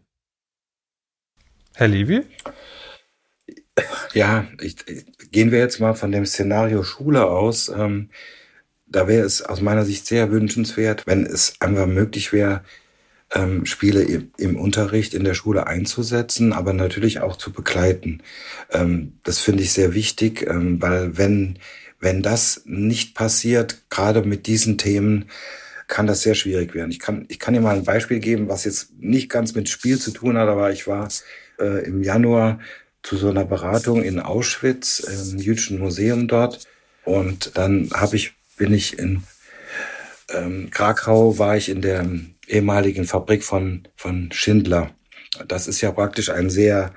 Herr Levy? Ja, ich, gehen wir jetzt mal von dem Szenario Schule aus. Ähm, da wäre es aus meiner Sicht sehr wünschenswert, wenn es einfach möglich wäre, ähm, Spiele im, im, Unterricht in der Schule einzusetzen, aber natürlich auch zu begleiten. Ähm, das finde ich sehr wichtig, ähm, weil wenn, wenn das nicht passiert, gerade mit diesen Themen, kann das sehr schwierig werden. Ich kann, ich kann dir mal ein Beispiel geben, was jetzt nicht ganz mit Spiel zu tun hat, aber ich war äh, im Januar zu so einer Beratung in Auschwitz, im Jüdischen Museum dort. Und dann habe ich, bin ich in ähm, Krakau, war ich in der ehemaligen Fabrik von, von Schindler. Das ist ja praktisch eine sehr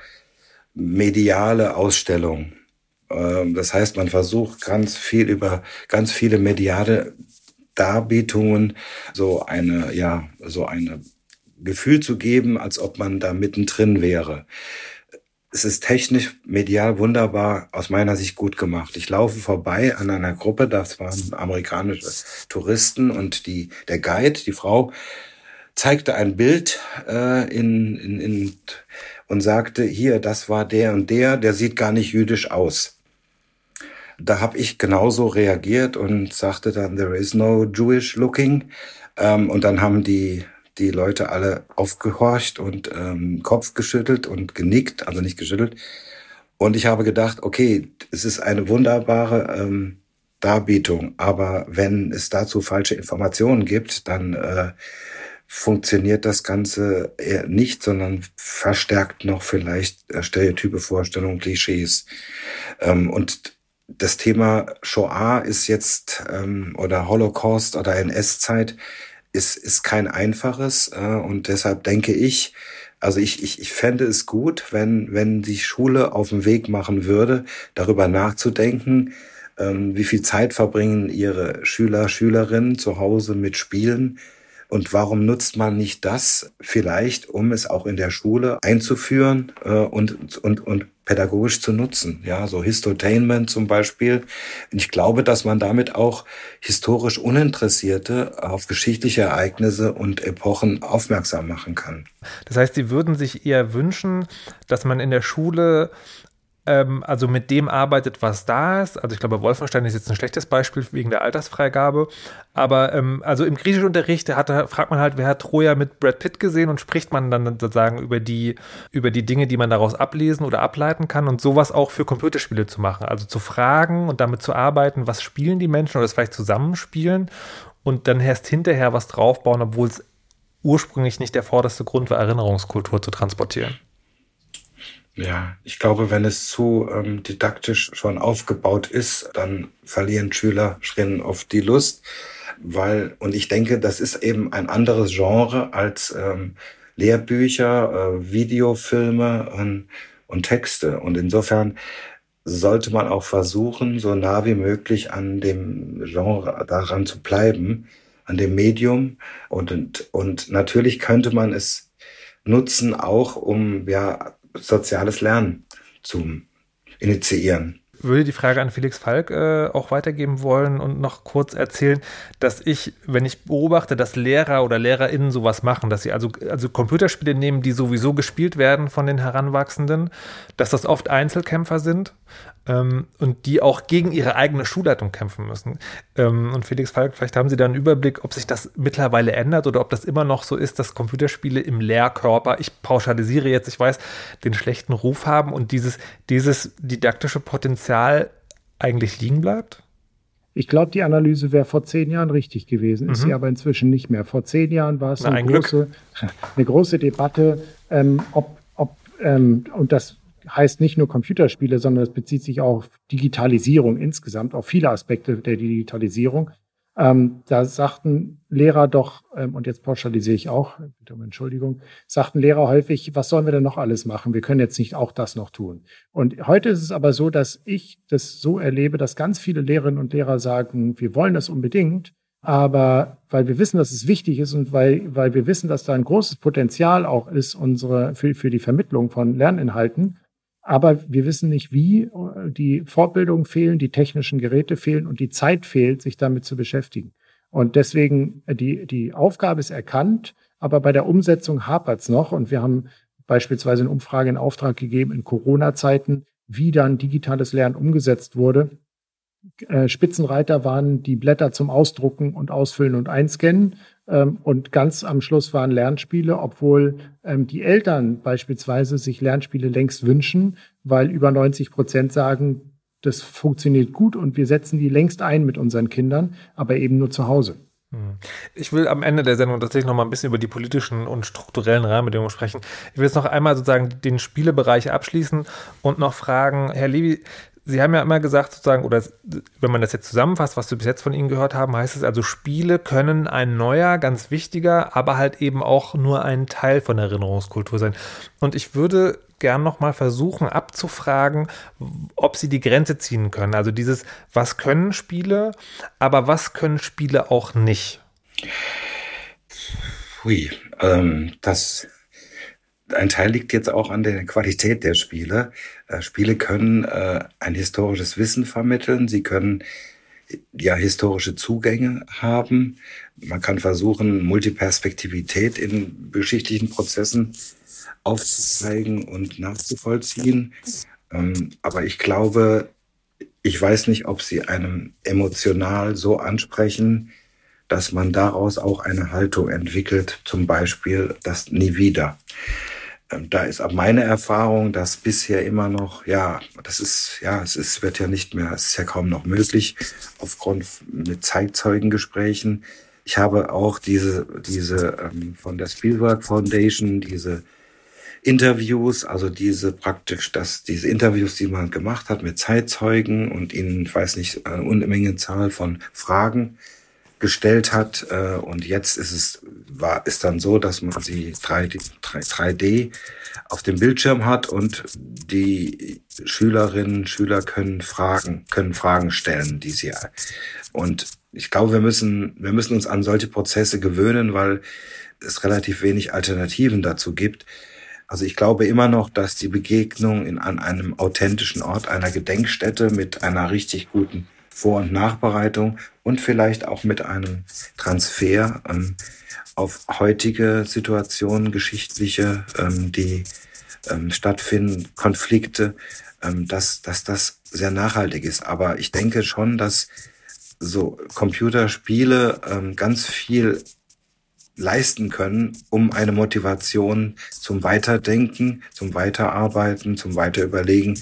mediale Ausstellung. Ähm, das heißt, man versucht ganz viel über ganz viele mediale Darbietungen so eine, ja, so eine Gefühl zu geben, als ob man da mittendrin wäre es ist technisch, medial wunderbar aus meiner Sicht gut gemacht. Ich laufe vorbei an einer Gruppe, das waren amerikanische Touristen und die, der Guide, die Frau, zeigte ein Bild äh, in, in, in, und sagte, hier, das war der und der, der sieht gar nicht jüdisch aus. Da habe ich genauso reagiert und sagte dann, there is no Jewish looking. Ähm, und dann haben die die Leute alle aufgehorcht und ähm, Kopf geschüttelt und genickt, also nicht geschüttelt. Und ich habe gedacht, okay, es ist eine wunderbare ähm, Darbietung, aber wenn es dazu falsche Informationen gibt, dann äh, funktioniert das Ganze eher nicht, sondern verstärkt noch vielleicht äh, Stereotype, Vorstellungen, Klischees. Ähm, und das Thema Shoah ist jetzt ähm, oder Holocaust oder NS-Zeit ist, ist kein einfaches äh, und deshalb denke ich, also ich, ich, ich fände es gut, wenn, wenn die Schule auf den Weg machen würde, darüber nachzudenken, ähm, wie viel Zeit verbringen ihre Schüler, Schülerinnen zu Hause mit Spielen, und warum nutzt man nicht das vielleicht, um es auch in der Schule einzuführen äh, und, und, und pädagogisch zu nutzen? Ja, so Histotainment zum Beispiel. Und ich glaube, dass man damit auch historisch Uninteressierte auf geschichtliche Ereignisse und Epochen aufmerksam machen kann. Das heißt, Sie würden sich eher wünschen, dass man in der Schule ähm, also mit dem arbeitet, was da ist. Also ich glaube, Wolfenstein ist jetzt ein schlechtes Beispiel wegen der Altersfreigabe. Aber ähm, also im Griechischunterricht hat, fragt man halt, wer hat Troja mit Brad Pitt gesehen und spricht man dann sozusagen über die, über die Dinge, die man daraus ablesen oder ableiten kann und sowas auch für Computerspiele zu machen. Also zu fragen und damit zu arbeiten, was spielen die Menschen oder das vielleicht zusammenspielen und dann erst hinterher was draufbauen, obwohl es ursprünglich nicht der vorderste Grund war, Erinnerungskultur zu transportieren. Ja, ich glaube, wenn es zu ähm, didaktisch schon aufgebaut ist, dann verlieren Schülerinnen oft die Lust, weil, und ich denke, das ist eben ein anderes Genre als ähm, Lehrbücher, äh, Videofilme und, und Texte. Und insofern sollte man auch versuchen, so nah wie möglich an dem Genre daran zu bleiben, an dem Medium. Und, und, und natürlich könnte man es nutzen, auch um ja soziales Lernen zu initiieren. Würde die Frage an Felix Falk äh, auch weitergeben wollen und noch kurz erzählen, dass ich, wenn ich beobachte, dass Lehrer oder LehrerInnen sowas machen, dass sie also, also Computerspiele nehmen, die sowieso gespielt werden von den Heranwachsenden, dass das oft Einzelkämpfer sind, ähm, und die auch gegen ihre eigene Schulleitung kämpfen müssen. Ähm, und Felix Falk, vielleicht haben Sie da einen Überblick, ob sich das mittlerweile ändert oder ob das immer noch so ist, dass Computerspiele im Lehrkörper, ich pauschalisiere jetzt, ich weiß, den schlechten Ruf haben und dieses, dieses didaktische Potenzial eigentlich liegen bleibt? Ich glaube, die Analyse wäre vor zehn Jahren richtig gewesen, ist mhm. sie aber inzwischen nicht mehr. Vor zehn Jahren war es Na, eine, große, eine, große, Debatte, ähm, ob, ob ähm, und das heißt nicht nur Computerspiele, sondern es bezieht sich auch auf Digitalisierung insgesamt, auf viele Aspekte der Digitalisierung. Ähm, da sagten Lehrer doch, ähm, und jetzt pauschalisiere ich auch, bitte um Entschuldigung, sagten Lehrer häufig, was sollen wir denn noch alles machen? Wir können jetzt nicht auch das noch tun. Und heute ist es aber so, dass ich das so erlebe, dass ganz viele Lehrerinnen und Lehrer sagen, wir wollen das unbedingt, aber weil wir wissen, dass es wichtig ist und weil, weil wir wissen, dass da ein großes Potenzial auch ist, unsere, für, für die Vermittlung von Lerninhalten, aber wir wissen nicht wie. Die Fortbildungen fehlen, die technischen Geräte fehlen und die Zeit fehlt, sich damit zu beschäftigen. Und deswegen, äh, die, die Aufgabe ist erkannt, aber bei der Umsetzung hapert es noch. Und wir haben beispielsweise eine Umfrage in Auftrag gegeben in Corona-Zeiten, wie dann digitales Lernen umgesetzt wurde. Äh, Spitzenreiter waren die Blätter zum Ausdrucken und Ausfüllen und Einscannen. Ähm, und ganz am Schluss waren Lernspiele, obwohl ähm, die Eltern beispielsweise sich Lernspiele längst wünschen, weil über 90 Prozent sagen, das funktioniert gut und wir setzen die längst ein mit unseren Kindern, aber eben nur zu Hause. Hm. Ich will am Ende der Sendung tatsächlich noch mal ein bisschen über die politischen und strukturellen Rahmenbedingungen sprechen. Ich will jetzt noch einmal sozusagen den Spielebereich abschließen und noch fragen, Herr Levy, Sie haben ja immer gesagt, sozusagen, oder wenn man das jetzt zusammenfasst, was wir bis jetzt von Ihnen gehört haben, heißt es also, Spiele können ein neuer, ganz wichtiger, aber halt eben auch nur ein Teil von Erinnerungskultur sein. Und ich würde gern nochmal versuchen abzufragen, ob Sie die Grenze ziehen können. Also dieses, was können Spiele, aber was können Spiele auch nicht? Hui, ähm, das ein Teil liegt jetzt auch an der Qualität der Spiele. Äh, Spiele können äh, ein historisches Wissen vermitteln. Sie können ja historische Zugänge haben. Man kann versuchen, Multiperspektivität in geschichtlichen Prozessen aufzuzeigen und nachzuvollziehen. Ähm, aber ich glaube, ich weiß nicht, ob sie einem emotional so ansprechen, dass man daraus auch eine Haltung entwickelt, zum Beispiel das Nie wieder. Ähm, da ist auch meine Erfahrung, dass bisher immer noch, ja, das ist, ja, es ist, wird ja nicht mehr, es ist ja kaum noch möglich, aufgrund mit Zeitzeugengesprächen, Ich habe auch diese, diese ähm, von der Spielberg Foundation, diese Interviews, also diese praktisch, dass diese Interviews, die man gemacht hat mit Zeitzeugen und ihnen, ich weiß nicht, eine Unmenge Zahl von Fragen gestellt hat. Äh, und jetzt ist es, war, ist dann so, dass man sie 3D, 3D auf dem Bildschirm hat und die Schülerinnen, Schüler können Fragen, können Fragen stellen, die sie, und ich glaube, wir müssen, wir müssen uns an solche Prozesse gewöhnen, weil es relativ wenig Alternativen dazu gibt. Also ich glaube immer noch, dass die Begegnung in, an einem authentischen Ort, einer Gedenkstätte mit einer richtig guten Vor- und Nachbereitung und vielleicht auch mit einem Transfer ähm, auf heutige Situationen, geschichtliche, ähm, die ähm, stattfinden, Konflikte, ähm, dass, dass das sehr nachhaltig ist. Aber ich denke schon, dass so Computerspiele ähm, ganz viel leisten können, um eine Motivation zum Weiterdenken, zum Weiterarbeiten, zum Weiterüberlegen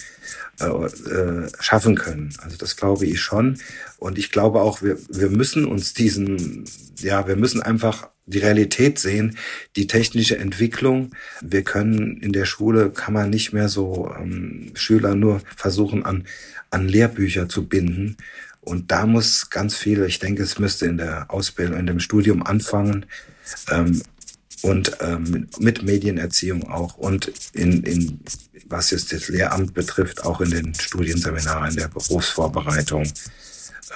äh, äh, schaffen können. Also das glaube ich schon. Und ich glaube auch, wir, wir müssen uns diesen, ja, wir müssen einfach die Realität sehen, die technische Entwicklung. Wir können in der Schule, kann man nicht mehr so ähm, Schüler nur versuchen, an, an Lehrbücher zu binden. Und da muss ganz viel, ich denke, es müsste in der Ausbildung, in dem Studium anfangen, ähm, und ähm, mit Medienerziehung auch und in, in was jetzt das Lehramt betrifft, auch in den Studienseminaren, in der Berufsvorbereitung.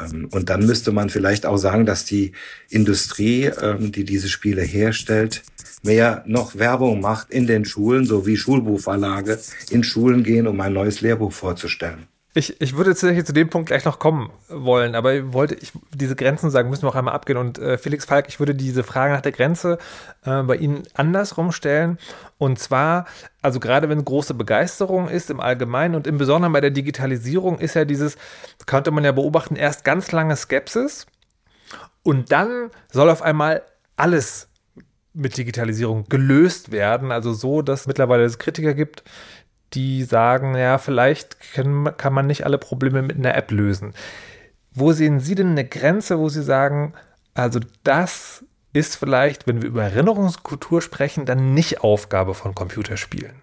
Ähm, und dann müsste man vielleicht auch sagen, dass die Industrie, ähm, die diese Spiele herstellt, mehr noch Werbung macht in den Schulen, so wie Schulbuchverlage in Schulen gehen, um ein neues Lehrbuch vorzustellen. Ich, ich würde tatsächlich zu dem Punkt gleich noch kommen wollen, aber ich wollte ich, diese Grenzen sagen, müssen wir auch einmal abgehen. Und äh, Felix Falk, ich würde diese Frage nach der Grenze äh, bei Ihnen andersrum stellen. Und zwar, also gerade wenn große Begeisterung ist im Allgemeinen und im Besonderen bei der Digitalisierung ist ja dieses, könnte man ja beobachten, erst ganz lange Skepsis und dann soll auf einmal alles mit Digitalisierung gelöst werden. Also so, dass mittlerweile es Kritiker gibt, die sagen, ja, vielleicht kann, man nicht alle Probleme mit einer App lösen. Wo sehen Sie denn eine Grenze, wo Sie sagen, also das ist vielleicht, wenn wir über Erinnerungskultur sprechen, dann nicht Aufgabe von Computerspielen?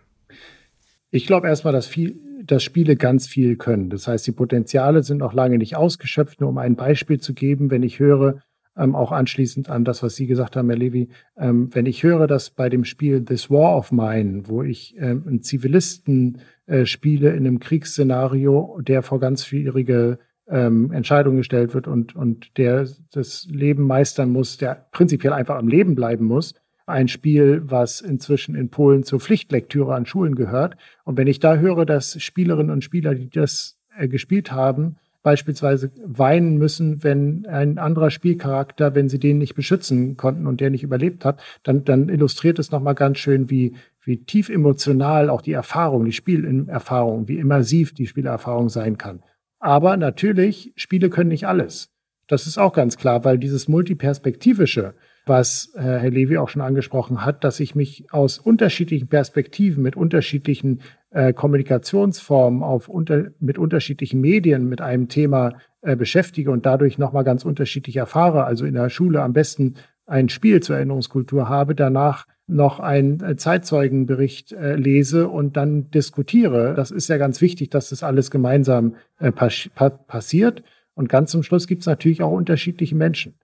Ich glaube erstmal, dass, viel, dass Spiele ganz viel können. Das heißt, die Potenziale sind noch lange nicht ausgeschöpft. Nur um ein Beispiel zu geben, wenn ich höre, ähm, auch anschließend an das, was Sie gesagt haben, Herr Levy, ähm, wenn ich höre, dass bei dem Spiel This War of Mine, wo ich ähm, einen Zivilisten äh, spiele in einem Kriegsszenario, der vor ganz schwierige ähm, Entscheidungen gestellt wird und, und der das Leben meistern muss, der prinzipiell einfach am Leben bleiben muss, ein Spiel, was inzwischen in Polen zur Pflichtlektüre an Schulen gehört. Und wenn ich da höre, dass Spielerinnen und Spieler, die das äh, gespielt haben, beispielsweise weinen müssen, wenn ein anderer Spielcharakter, wenn sie den nicht beschützen konnten und der nicht überlebt hat, dann, dann illustriert es nochmal ganz schön, wie, wie tief emotional auch die Erfahrung, die Spielerfahrung, wie immersiv die Spielerfahrung sein kann. Aber natürlich, Spiele können nicht alles. Das ist auch ganz klar, weil dieses multiperspektivische, was äh, Herr Levi auch schon angesprochen hat, dass ich mich aus unterschiedlichen Perspektiven mit unterschiedlichen äh, Kommunikationsformen auf unter, mit unterschiedlichen Medien mit einem Thema äh, beschäftige und dadurch nochmal ganz unterschiedlich erfahre, also in der Schule am besten ein Spiel zur Erinnerungskultur habe, danach noch einen äh, Zeitzeugenbericht äh, lese und dann diskutiere. Das ist ja ganz wichtig, dass das alles gemeinsam äh, pass passiert. Und ganz zum Schluss gibt es natürlich auch unterschiedliche Menschen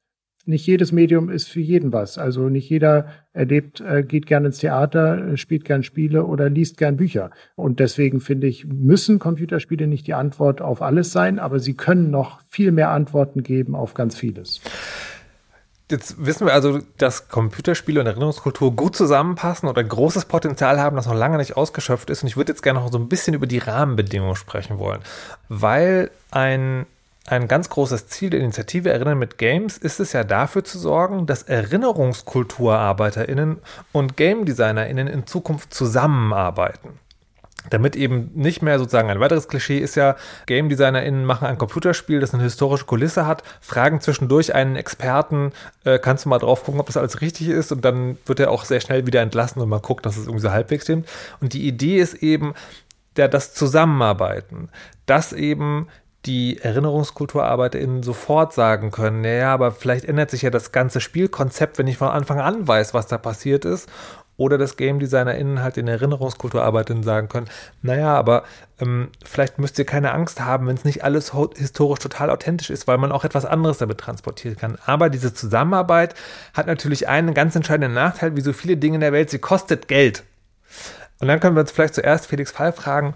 nicht jedes Medium ist für jeden was. Also nicht jeder erlebt, äh, geht gern ins Theater, äh, spielt gern Spiele oder liest gern Bücher. Und deswegen finde ich, müssen Computerspiele nicht die Antwort auf alles sein, aber sie können noch viel mehr Antworten geben auf ganz vieles. Jetzt wissen wir also, dass Computerspiele und Erinnerungskultur gut zusammenpassen oder großes Potenzial haben, das noch lange nicht ausgeschöpft ist. Und ich würde jetzt gerne noch so ein bisschen über die Rahmenbedingungen sprechen wollen, weil ein ein ganz großes Ziel der Initiative Erinnern mit Games ist es ja dafür zu sorgen, dass ErinnerungskulturarbeiterInnen und Game DesignerInnen in Zukunft zusammenarbeiten. Damit eben nicht mehr sozusagen ein weiteres Klischee ist ja, Game DesignerInnen machen ein Computerspiel, das eine historische Kulisse hat, fragen zwischendurch einen Experten, äh, kannst du mal drauf gucken, ob das alles richtig ist und dann wird er auch sehr schnell wieder entlassen und man guckt, dass es irgendwie so halbwegs stimmt. Und die Idee ist eben, der, das Zusammenarbeiten, dass eben die ErinnerungskulturarbeiterInnen sofort sagen können, naja, aber vielleicht ändert sich ja das ganze Spielkonzept, wenn ich von Anfang an weiß, was da passiert ist. Oder das Game DesignerInnen halt in ErinnerungskulturarbeiterInnen sagen können, naja, aber ähm, vielleicht müsst ihr keine Angst haben, wenn es nicht alles historisch total authentisch ist, weil man auch etwas anderes damit transportieren kann. Aber diese Zusammenarbeit hat natürlich einen ganz entscheidenden Nachteil, wie so viele Dinge in der Welt, sie kostet Geld. Und dann können wir uns vielleicht zuerst Felix Fall fragen,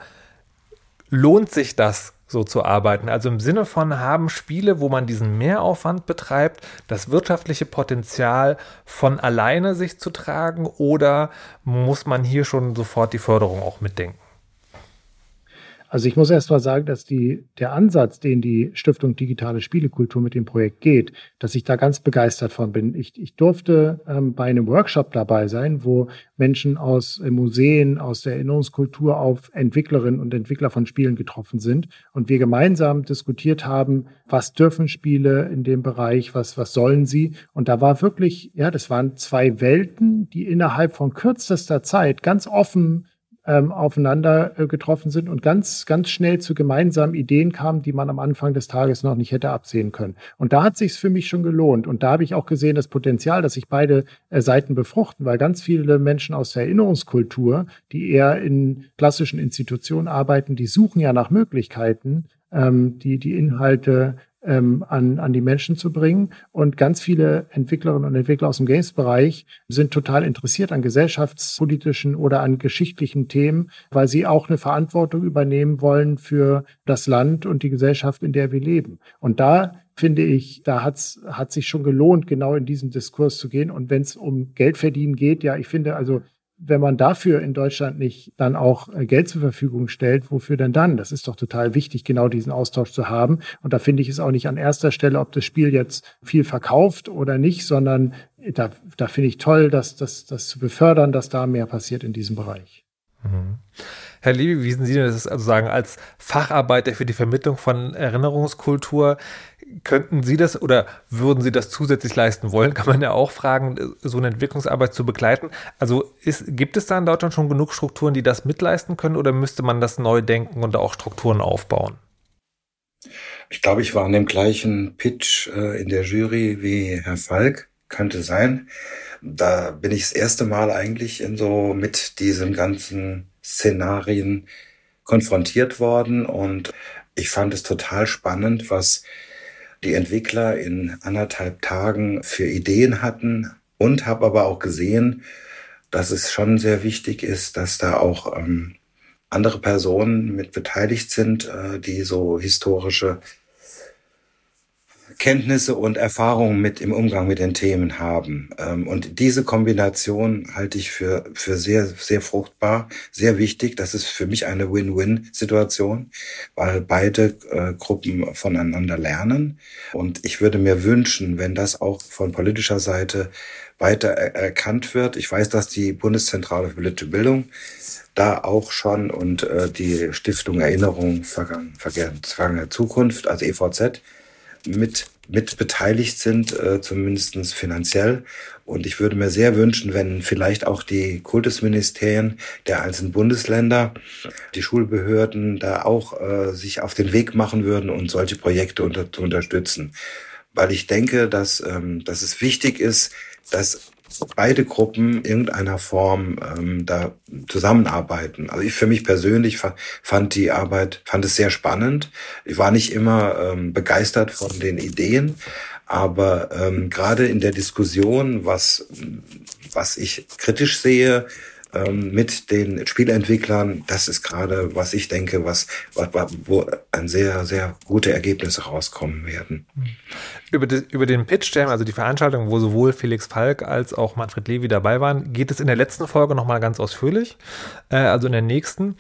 lohnt sich das, so zu arbeiten? Also im Sinne von, haben Spiele, wo man diesen Mehraufwand betreibt, das wirtschaftliche Potenzial von alleine sich zu tragen oder muss man hier schon sofort die Förderung auch mitdenken? Also ich muss erst mal sagen, dass die, der Ansatz, den die Stiftung Digitale Spielekultur mit dem Projekt geht, dass ich da ganz begeistert von bin. Ich, ich durfte ähm, bei einem Workshop dabei sein, wo Menschen aus äh, Museen, aus der Erinnerungskultur auf Entwicklerinnen und Entwickler von Spielen getroffen sind und wir gemeinsam diskutiert haben, was dürfen Spiele in dem Bereich, was, was sollen sie? Und da war wirklich, ja, das waren zwei Welten, die innerhalb von kürzester Zeit ganz offen ähm, aufeinander äh, getroffen sind und ganz, ganz schnell zu gemeinsamen Ideen kamen, die man am Anfang des Tages noch nicht hätte absehen können. Und da hat sich für mich schon gelohnt. Und da habe ich auch gesehen, das Potenzial, dass sich beide äh, Seiten befruchten, weil ganz viele Menschen aus der Erinnerungskultur, die eher in klassischen Institutionen arbeiten, die suchen ja nach Möglichkeiten, ähm, die, die Inhalte ähm, an, an die Menschen zu bringen. Und ganz viele Entwicklerinnen und Entwickler aus dem Games-Bereich sind total interessiert an gesellschaftspolitischen oder an geschichtlichen Themen, weil sie auch eine Verantwortung übernehmen wollen für das Land und die Gesellschaft, in der wir leben. Und da finde ich, da hat's, hat sich schon gelohnt, genau in diesen Diskurs zu gehen. Und wenn es um Geldverdienen geht, ja, ich finde, also wenn man dafür in Deutschland nicht dann auch äh, Geld zur Verfügung stellt, wofür denn dann? Das ist doch total wichtig, genau diesen Austausch zu haben. Und da finde ich es auch nicht an erster Stelle, ob das Spiel jetzt viel verkauft oder nicht, sondern da, da finde ich toll, dass das zu befördern, dass da mehr passiert in diesem Bereich. Mhm. Herr Levy, wie sind Sie denn das also sagen als Facharbeiter für die Vermittlung von Erinnerungskultur? Könnten Sie das oder würden Sie das zusätzlich leisten wollen? Kann man ja auch fragen, so eine Entwicklungsarbeit zu begleiten. Also ist, gibt es da in Deutschland schon genug Strukturen, die das mitleisten können oder müsste man das neu denken und auch Strukturen aufbauen? Ich glaube, ich war an dem gleichen Pitch äh, in der Jury wie Herr Falk, könnte sein. Da bin ich das erste Mal eigentlich in so mit diesen ganzen Szenarien konfrontiert worden und ich fand es total spannend, was die Entwickler in anderthalb Tagen für Ideen hatten und habe aber auch gesehen, dass es schon sehr wichtig ist, dass da auch ähm, andere Personen mit beteiligt sind, äh, die so historische Kenntnisse und Erfahrungen mit im Umgang mit den Themen haben. Ähm, und diese Kombination halte ich für, für sehr, sehr fruchtbar, sehr wichtig. Das ist für mich eine Win-Win-Situation, weil beide äh, Gruppen voneinander lernen. Und ich würde mir wünschen, wenn das auch von politischer Seite weiter erkannt wird. Ich weiß, dass die Bundeszentrale für politische Bildung da auch schon und äh, die Stiftung Erinnerung vergangene Zukunft, also EVZ, mit, mit beteiligt sind, äh, zumindest finanziell. Und ich würde mir sehr wünschen, wenn vielleicht auch die Kultusministerien der einzelnen Bundesländer, die Schulbehörden da auch äh, sich auf den Weg machen würden und solche Projekte unter, unterstützen. Weil ich denke, dass, ähm, dass es wichtig ist, dass beide Gruppen irgendeiner Form ähm, da zusammenarbeiten. Also ich für mich persönlich fand die Arbeit, fand es sehr spannend. Ich war nicht immer ähm, begeistert von den Ideen, aber ähm, gerade in der Diskussion, was, was ich kritisch sehe, ähm, mit den Spielentwicklern, das ist gerade, was ich denke, was, wo ein sehr, sehr gute Ergebnisse rauskommen werden. Über, die, über den Pitch Jam, also die Veranstaltung, wo sowohl Felix Falk als auch Manfred Levy dabei waren, geht es in der letzten Folge nochmal ganz ausführlich, äh, also in der nächsten.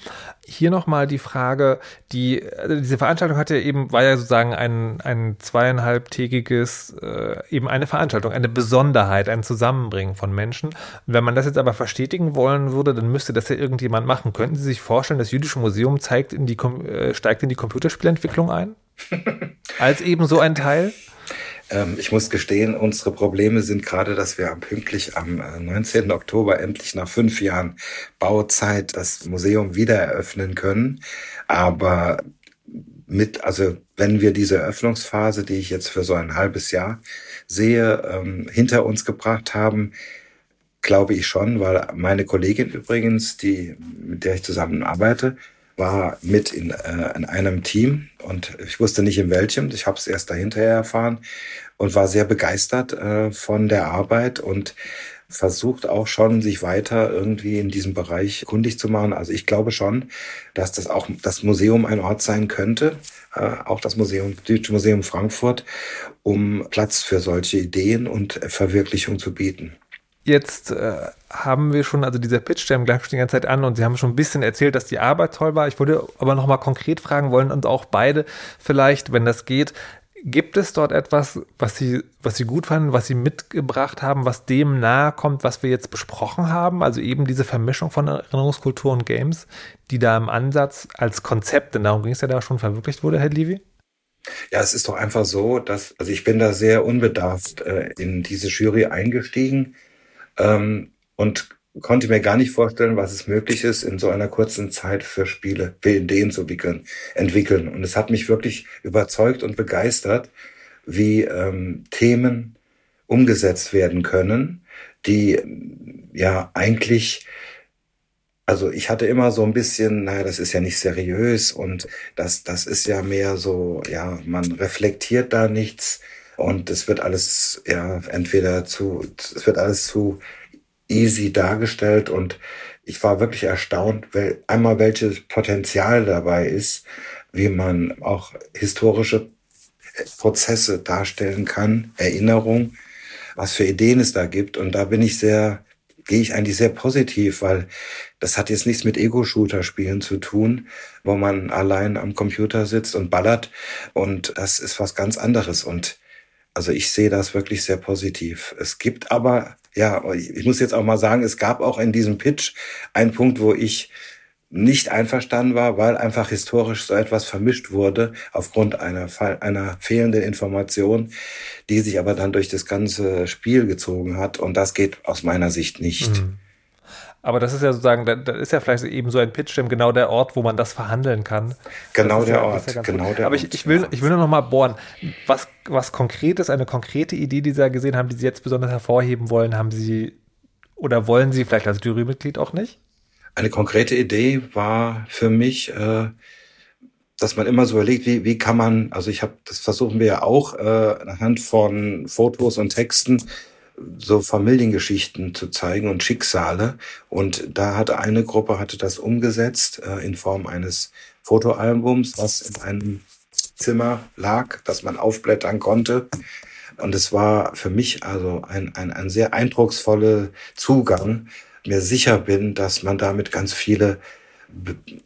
Hier nochmal die Frage, die, also diese Veranstaltung hat ja eben, war ja sozusagen ein, ein zweieinhalbtägiges, äh, eben eine Veranstaltung, eine Besonderheit, ein Zusammenbringen von Menschen. wenn man das jetzt aber verstetigen wollen würde, dann müsste das ja irgendjemand machen. Könnten Sie sich vorstellen, das Jüdische Museum zeigt in die, äh, steigt in die Computerspielentwicklung ein? Als eben so ein Teil? Ähm, ich muss gestehen, unsere Probleme sind gerade, dass wir pünktlich am 19. Äh, Oktober endlich nach fünf Jahren Bauzeit das Museum wieder eröffnen können. Aber mit, also wenn wir diese Eröffnungsphase, die ich jetzt für so ein halbes Jahr sehe, ähm, hinter uns gebracht haben, glaube ich schon, weil meine Kollegin übrigens, die, mit der ich zusammen arbeite, war mit in, äh, in einem Team und ich wusste nicht in welchem, ich habe es erst dahinterher erfahren und war sehr begeistert äh, von der Arbeit und versucht auch schon, sich weiter irgendwie in diesem Bereich kundig zu machen. Also ich glaube schon, dass das auch das Museum ein Ort sein könnte, äh, auch das Museum, Deutsche Museum Frankfurt, um Platz für solche Ideen und Verwirklichung zu bieten. Jetzt äh, haben wir schon, also dieser Pitch, der gleich schon die ganze Zeit an und Sie haben schon ein bisschen erzählt, dass die Arbeit toll war. Ich würde aber nochmal konkret fragen wollen und auch beide vielleicht, wenn das geht, Gibt es dort etwas, was Sie, was Sie gut fanden, was Sie mitgebracht haben, was dem nahe kommt, was wir jetzt besprochen haben? Also eben diese Vermischung von Erinnerungskultur und Games, die da im Ansatz als Konzept, denn darum ging es ja da schon verwirklicht wurde, Herr Levy? Ja, es ist doch einfach so, dass, also ich bin da sehr unbedarft äh, in diese Jury eingestiegen ähm, und konnte mir gar nicht vorstellen, was es möglich ist, in so einer kurzen Zeit für Spiele, für Ideen zu wickeln, entwickeln. Und es hat mich wirklich überzeugt und begeistert, wie ähm, Themen umgesetzt werden können, die ja eigentlich also ich hatte immer so ein bisschen, naja, das ist ja nicht seriös und das, das ist ja mehr so, ja, man reflektiert da nichts und es wird alles, ja, entweder zu, es wird alles zu easy dargestellt und ich war wirklich erstaunt, weil einmal welches Potenzial dabei ist, wie man auch historische Prozesse darstellen kann, Erinnerung, was für Ideen es da gibt. Und da bin ich sehr, gehe ich eigentlich sehr positiv, weil das hat jetzt nichts mit Ego-Shooter-Spielen zu tun, wo man allein am Computer sitzt und ballert. Und das ist was ganz anderes. Und also ich sehe das wirklich sehr positiv. Es gibt aber ja, ich muss jetzt auch mal sagen, es gab auch in diesem Pitch einen Punkt, wo ich nicht einverstanden war, weil einfach historisch so etwas vermischt wurde aufgrund einer, einer fehlenden Information, die sich aber dann durch das ganze Spiel gezogen hat. Und das geht aus meiner Sicht nicht. Mhm. Aber das ist ja sozusagen, da, ist ja vielleicht eben so ein Pitch, genau der Ort, wo man das verhandeln kann. Genau der ja, Ort, ja genau der Aber ich, ich, will, ich will nur noch mal bohren. Was, was konkretes, eine konkrete Idee, die Sie da gesehen haben, die Sie jetzt besonders hervorheben wollen, haben Sie oder wollen Sie vielleicht als Jurymitglied auch nicht? Eine konkrete Idee war für mich, äh, dass man immer so überlegt, wie, wie kann man, also ich habe, das versuchen wir ja auch äh, anhand von Fotos und Texten, so Familiengeschichten zu zeigen und Schicksale. Und da hatte eine Gruppe hatte das umgesetzt äh, in Form eines Fotoalbums, was in einem Zimmer lag, das man aufblättern konnte. Und es war für mich also ein, ein, ein sehr eindrucksvoller Zugang. Mir sicher bin, dass man damit ganz viele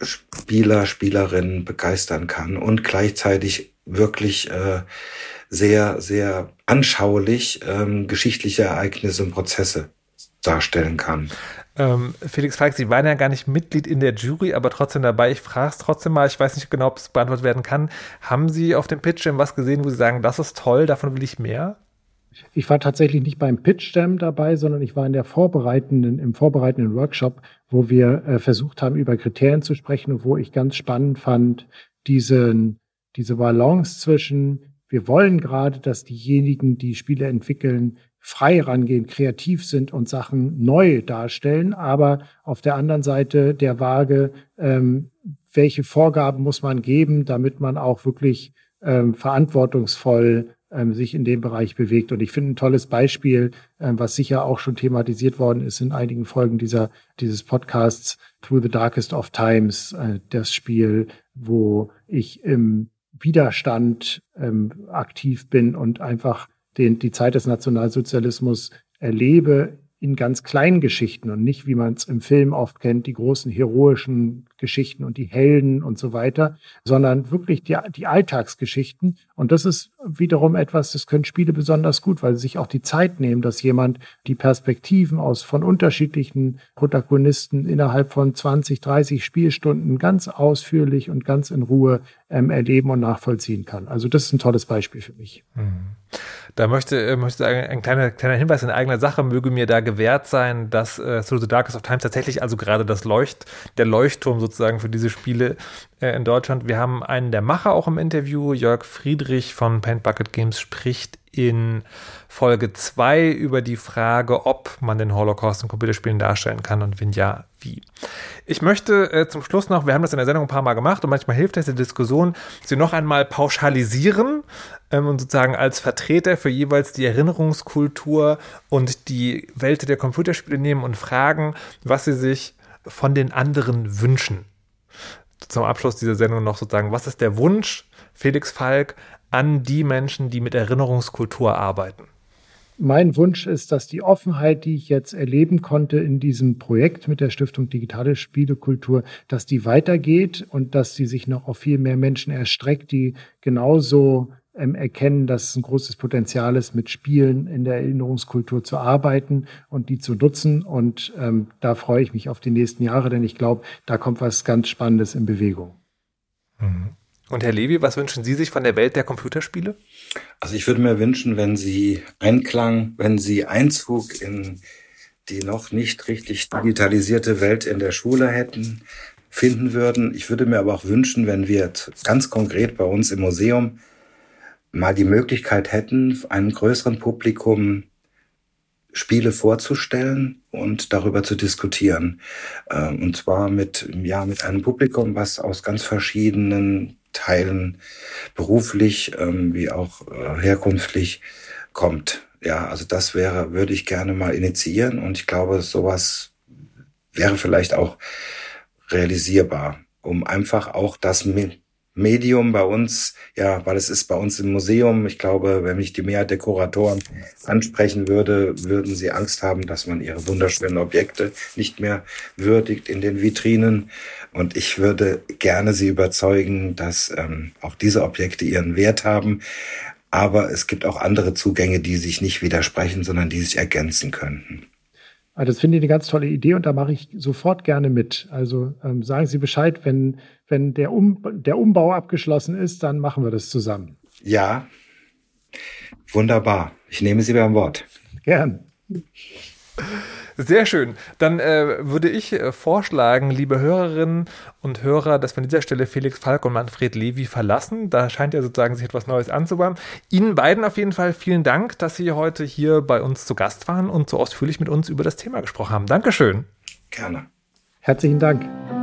Spieler, Spielerinnen begeistern kann und gleichzeitig wirklich äh, sehr, sehr anschaulich ähm, geschichtliche Ereignisse und Prozesse darstellen kann. Ähm, Felix Falk, Sie waren ja gar nicht Mitglied in der Jury, aber trotzdem dabei. Ich frage es trotzdem mal, ich weiß nicht genau, ob es beantwortet werden kann. Haben Sie auf dem Pitch was gesehen, wo Sie sagen, das ist toll, davon will ich mehr? Ich war tatsächlich nicht beim Pitch Jam dabei, sondern ich war in der vorbereitenden, im vorbereitenden Workshop, wo wir äh, versucht haben, über Kriterien zu sprechen und wo ich ganz spannend fand, diesen, diese Balance zwischen wir wollen gerade, dass diejenigen, die Spiele entwickeln, frei rangehen, kreativ sind und Sachen neu darstellen. Aber auf der anderen Seite der Waage, ähm, welche Vorgaben muss man geben, damit man auch wirklich ähm, verantwortungsvoll ähm, sich in dem Bereich bewegt. Und ich finde ein tolles Beispiel, ähm, was sicher auch schon thematisiert worden ist in einigen Folgen dieser, dieses Podcasts, Through the Darkest of Times, äh, das Spiel, wo ich im Widerstand ähm, aktiv bin und einfach den, die Zeit des Nationalsozialismus erlebe in ganz kleinen Geschichten und nicht, wie man es im Film oft kennt, die großen heroischen Geschichten und die Helden und so weiter, sondern wirklich die, die Alltagsgeschichten. Und das ist wiederum etwas, das können Spiele besonders gut, weil sie sich auch die Zeit nehmen, dass jemand die Perspektiven aus von unterschiedlichen Protagonisten innerhalb von 20, 30 Spielstunden ganz ausführlich und ganz in Ruhe ähm, erleben und nachvollziehen kann. Also das ist ein tolles Beispiel für mich. Mhm. Da möchte, äh, möchte sagen, ein kleiner, kleiner Hinweis in eigener Sache möge mir da gewährt sein, dass äh, Through the Darkest of Times tatsächlich also gerade das Leucht, der Leuchtturm sozusagen sozusagen für diese Spiele äh, in Deutschland. Wir haben einen der Macher auch im Interview, Jörg Friedrich von Paint Bucket Games spricht in Folge 2 über die Frage, ob man den Holocaust in Computerspielen darstellen kann und wenn ja, wie. Ich möchte äh, zum Schluss noch, wir haben das in der Sendung ein paar Mal gemacht und manchmal hilft in der Diskussion, sie noch einmal pauschalisieren ähm, und sozusagen als Vertreter für jeweils die Erinnerungskultur und die Welt der Computerspiele nehmen und fragen, was sie sich von den anderen wünschen. Zum Abschluss dieser Sendung noch sozusagen, was ist der Wunsch, Felix Falk, an die Menschen, die mit Erinnerungskultur arbeiten? Mein Wunsch ist, dass die Offenheit, die ich jetzt erleben konnte in diesem Projekt mit der Stiftung Digitale Spielekultur, dass die weitergeht und dass sie sich noch auf viel mehr Menschen erstreckt, die genauso ähm, erkennen, dass es ein großes Potenzial ist, mit Spielen in der Erinnerungskultur zu arbeiten und die zu nutzen. Und ähm, da freue ich mich auf die nächsten Jahre, denn ich glaube, da kommt was ganz Spannendes in Bewegung. Mhm. Und Herr Levi, was wünschen Sie sich von der Welt der Computerspiele? Also ich würde mir wünschen, wenn Sie Einklang, wenn Sie Einzug in die noch nicht richtig digitalisierte Welt in der Schule hätten, finden würden. Ich würde mir aber auch wünschen, wenn wir ganz konkret bei uns im Museum mal die Möglichkeit hätten, einem größeren Publikum Spiele vorzustellen und darüber zu diskutieren. Ähm, und zwar mit, ja, mit einem Publikum, was aus ganz verschiedenen Teilen beruflich ähm, wie auch äh, herkunftlich kommt. Ja, also das wäre, würde ich gerne mal initiieren und ich glaube, sowas wäre vielleicht auch realisierbar, um einfach auch das Medium bei uns, ja, weil es ist bei uns im Museum. Ich glaube, wenn mich die Mehrheit der Kuratoren ansprechen würde, würden sie Angst haben, dass man ihre wunderschönen Objekte nicht mehr würdigt in den Vitrinen. Und ich würde gerne sie überzeugen, dass ähm, auch diese Objekte ihren Wert haben. Aber es gibt auch andere Zugänge, die sich nicht widersprechen, sondern die sich ergänzen könnten. Also das finde ich eine ganz tolle Idee und da mache ich sofort gerne mit. Also ähm, sagen Sie Bescheid, wenn, wenn der, um, der Umbau abgeschlossen ist, dann machen wir das zusammen. Ja, wunderbar. Ich nehme Sie beim Wort. Gern. Sehr schön. Dann äh, würde ich äh, vorschlagen, liebe Hörerinnen und Hörer, dass wir an dieser Stelle Felix Falk und Manfred Levi verlassen. Da scheint ja sozusagen sich etwas Neues anzubahnen. Ihnen beiden auf jeden Fall vielen Dank, dass Sie heute hier bei uns zu Gast waren und so ausführlich mit uns über das Thema gesprochen haben. Dankeschön. Gerne. Herzlichen Dank.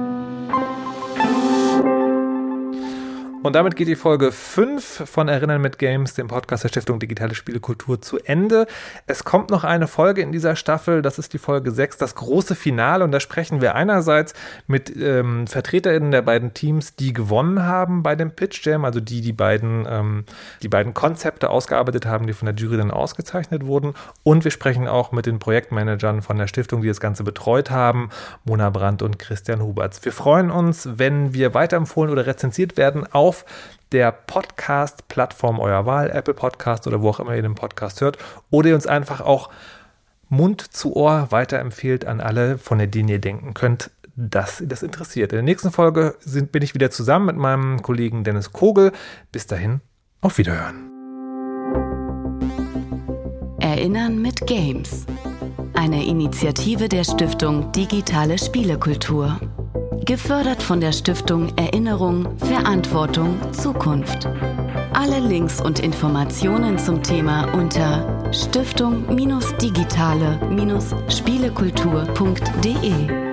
Und damit geht die Folge 5 von Erinnern mit Games, dem Podcast der Stiftung Digitale Spielekultur, zu Ende. Es kommt noch eine Folge in dieser Staffel, das ist die Folge 6, das große Finale. Und da sprechen wir einerseits mit ähm, VertreterInnen der beiden Teams, die gewonnen haben bei dem Pitch Jam, also die die beiden, ähm, die beiden Konzepte ausgearbeitet haben, die von der Jury dann ausgezeichnet wurden. Und wir sprechen auch mit den Projektmanagern von der Stiftung, die das Ganze betreut haben, Mona Brandt und Christian Huberts. Wir freuen uns, wenn wir weiterempfohlen oder rezensiert werden auf auf der Podcast-Plattform eurer Wahl, Apple Podcast oder wo auch immer ihr den Podcast hört, oder ihr uns einfach auch Mund zu Ohr weiterempfehlt an alle, von denen ihr denken könnt, dass ihr das interessiert. In der nächsten Folge sind, bin ich wieder zusammen mit meinem Kollegen Dennis Kogel. Bis dahin, auf Wiederhören. Erinnern mit Games. Eine Initiative der Stiftung Digitale Spielekultur. Gefördert von der Stiftung Erinnerung, Verantwortung, Zukunft. Alle Links und Informationen zum Thema unter stiftung-digitale-spielekultur.de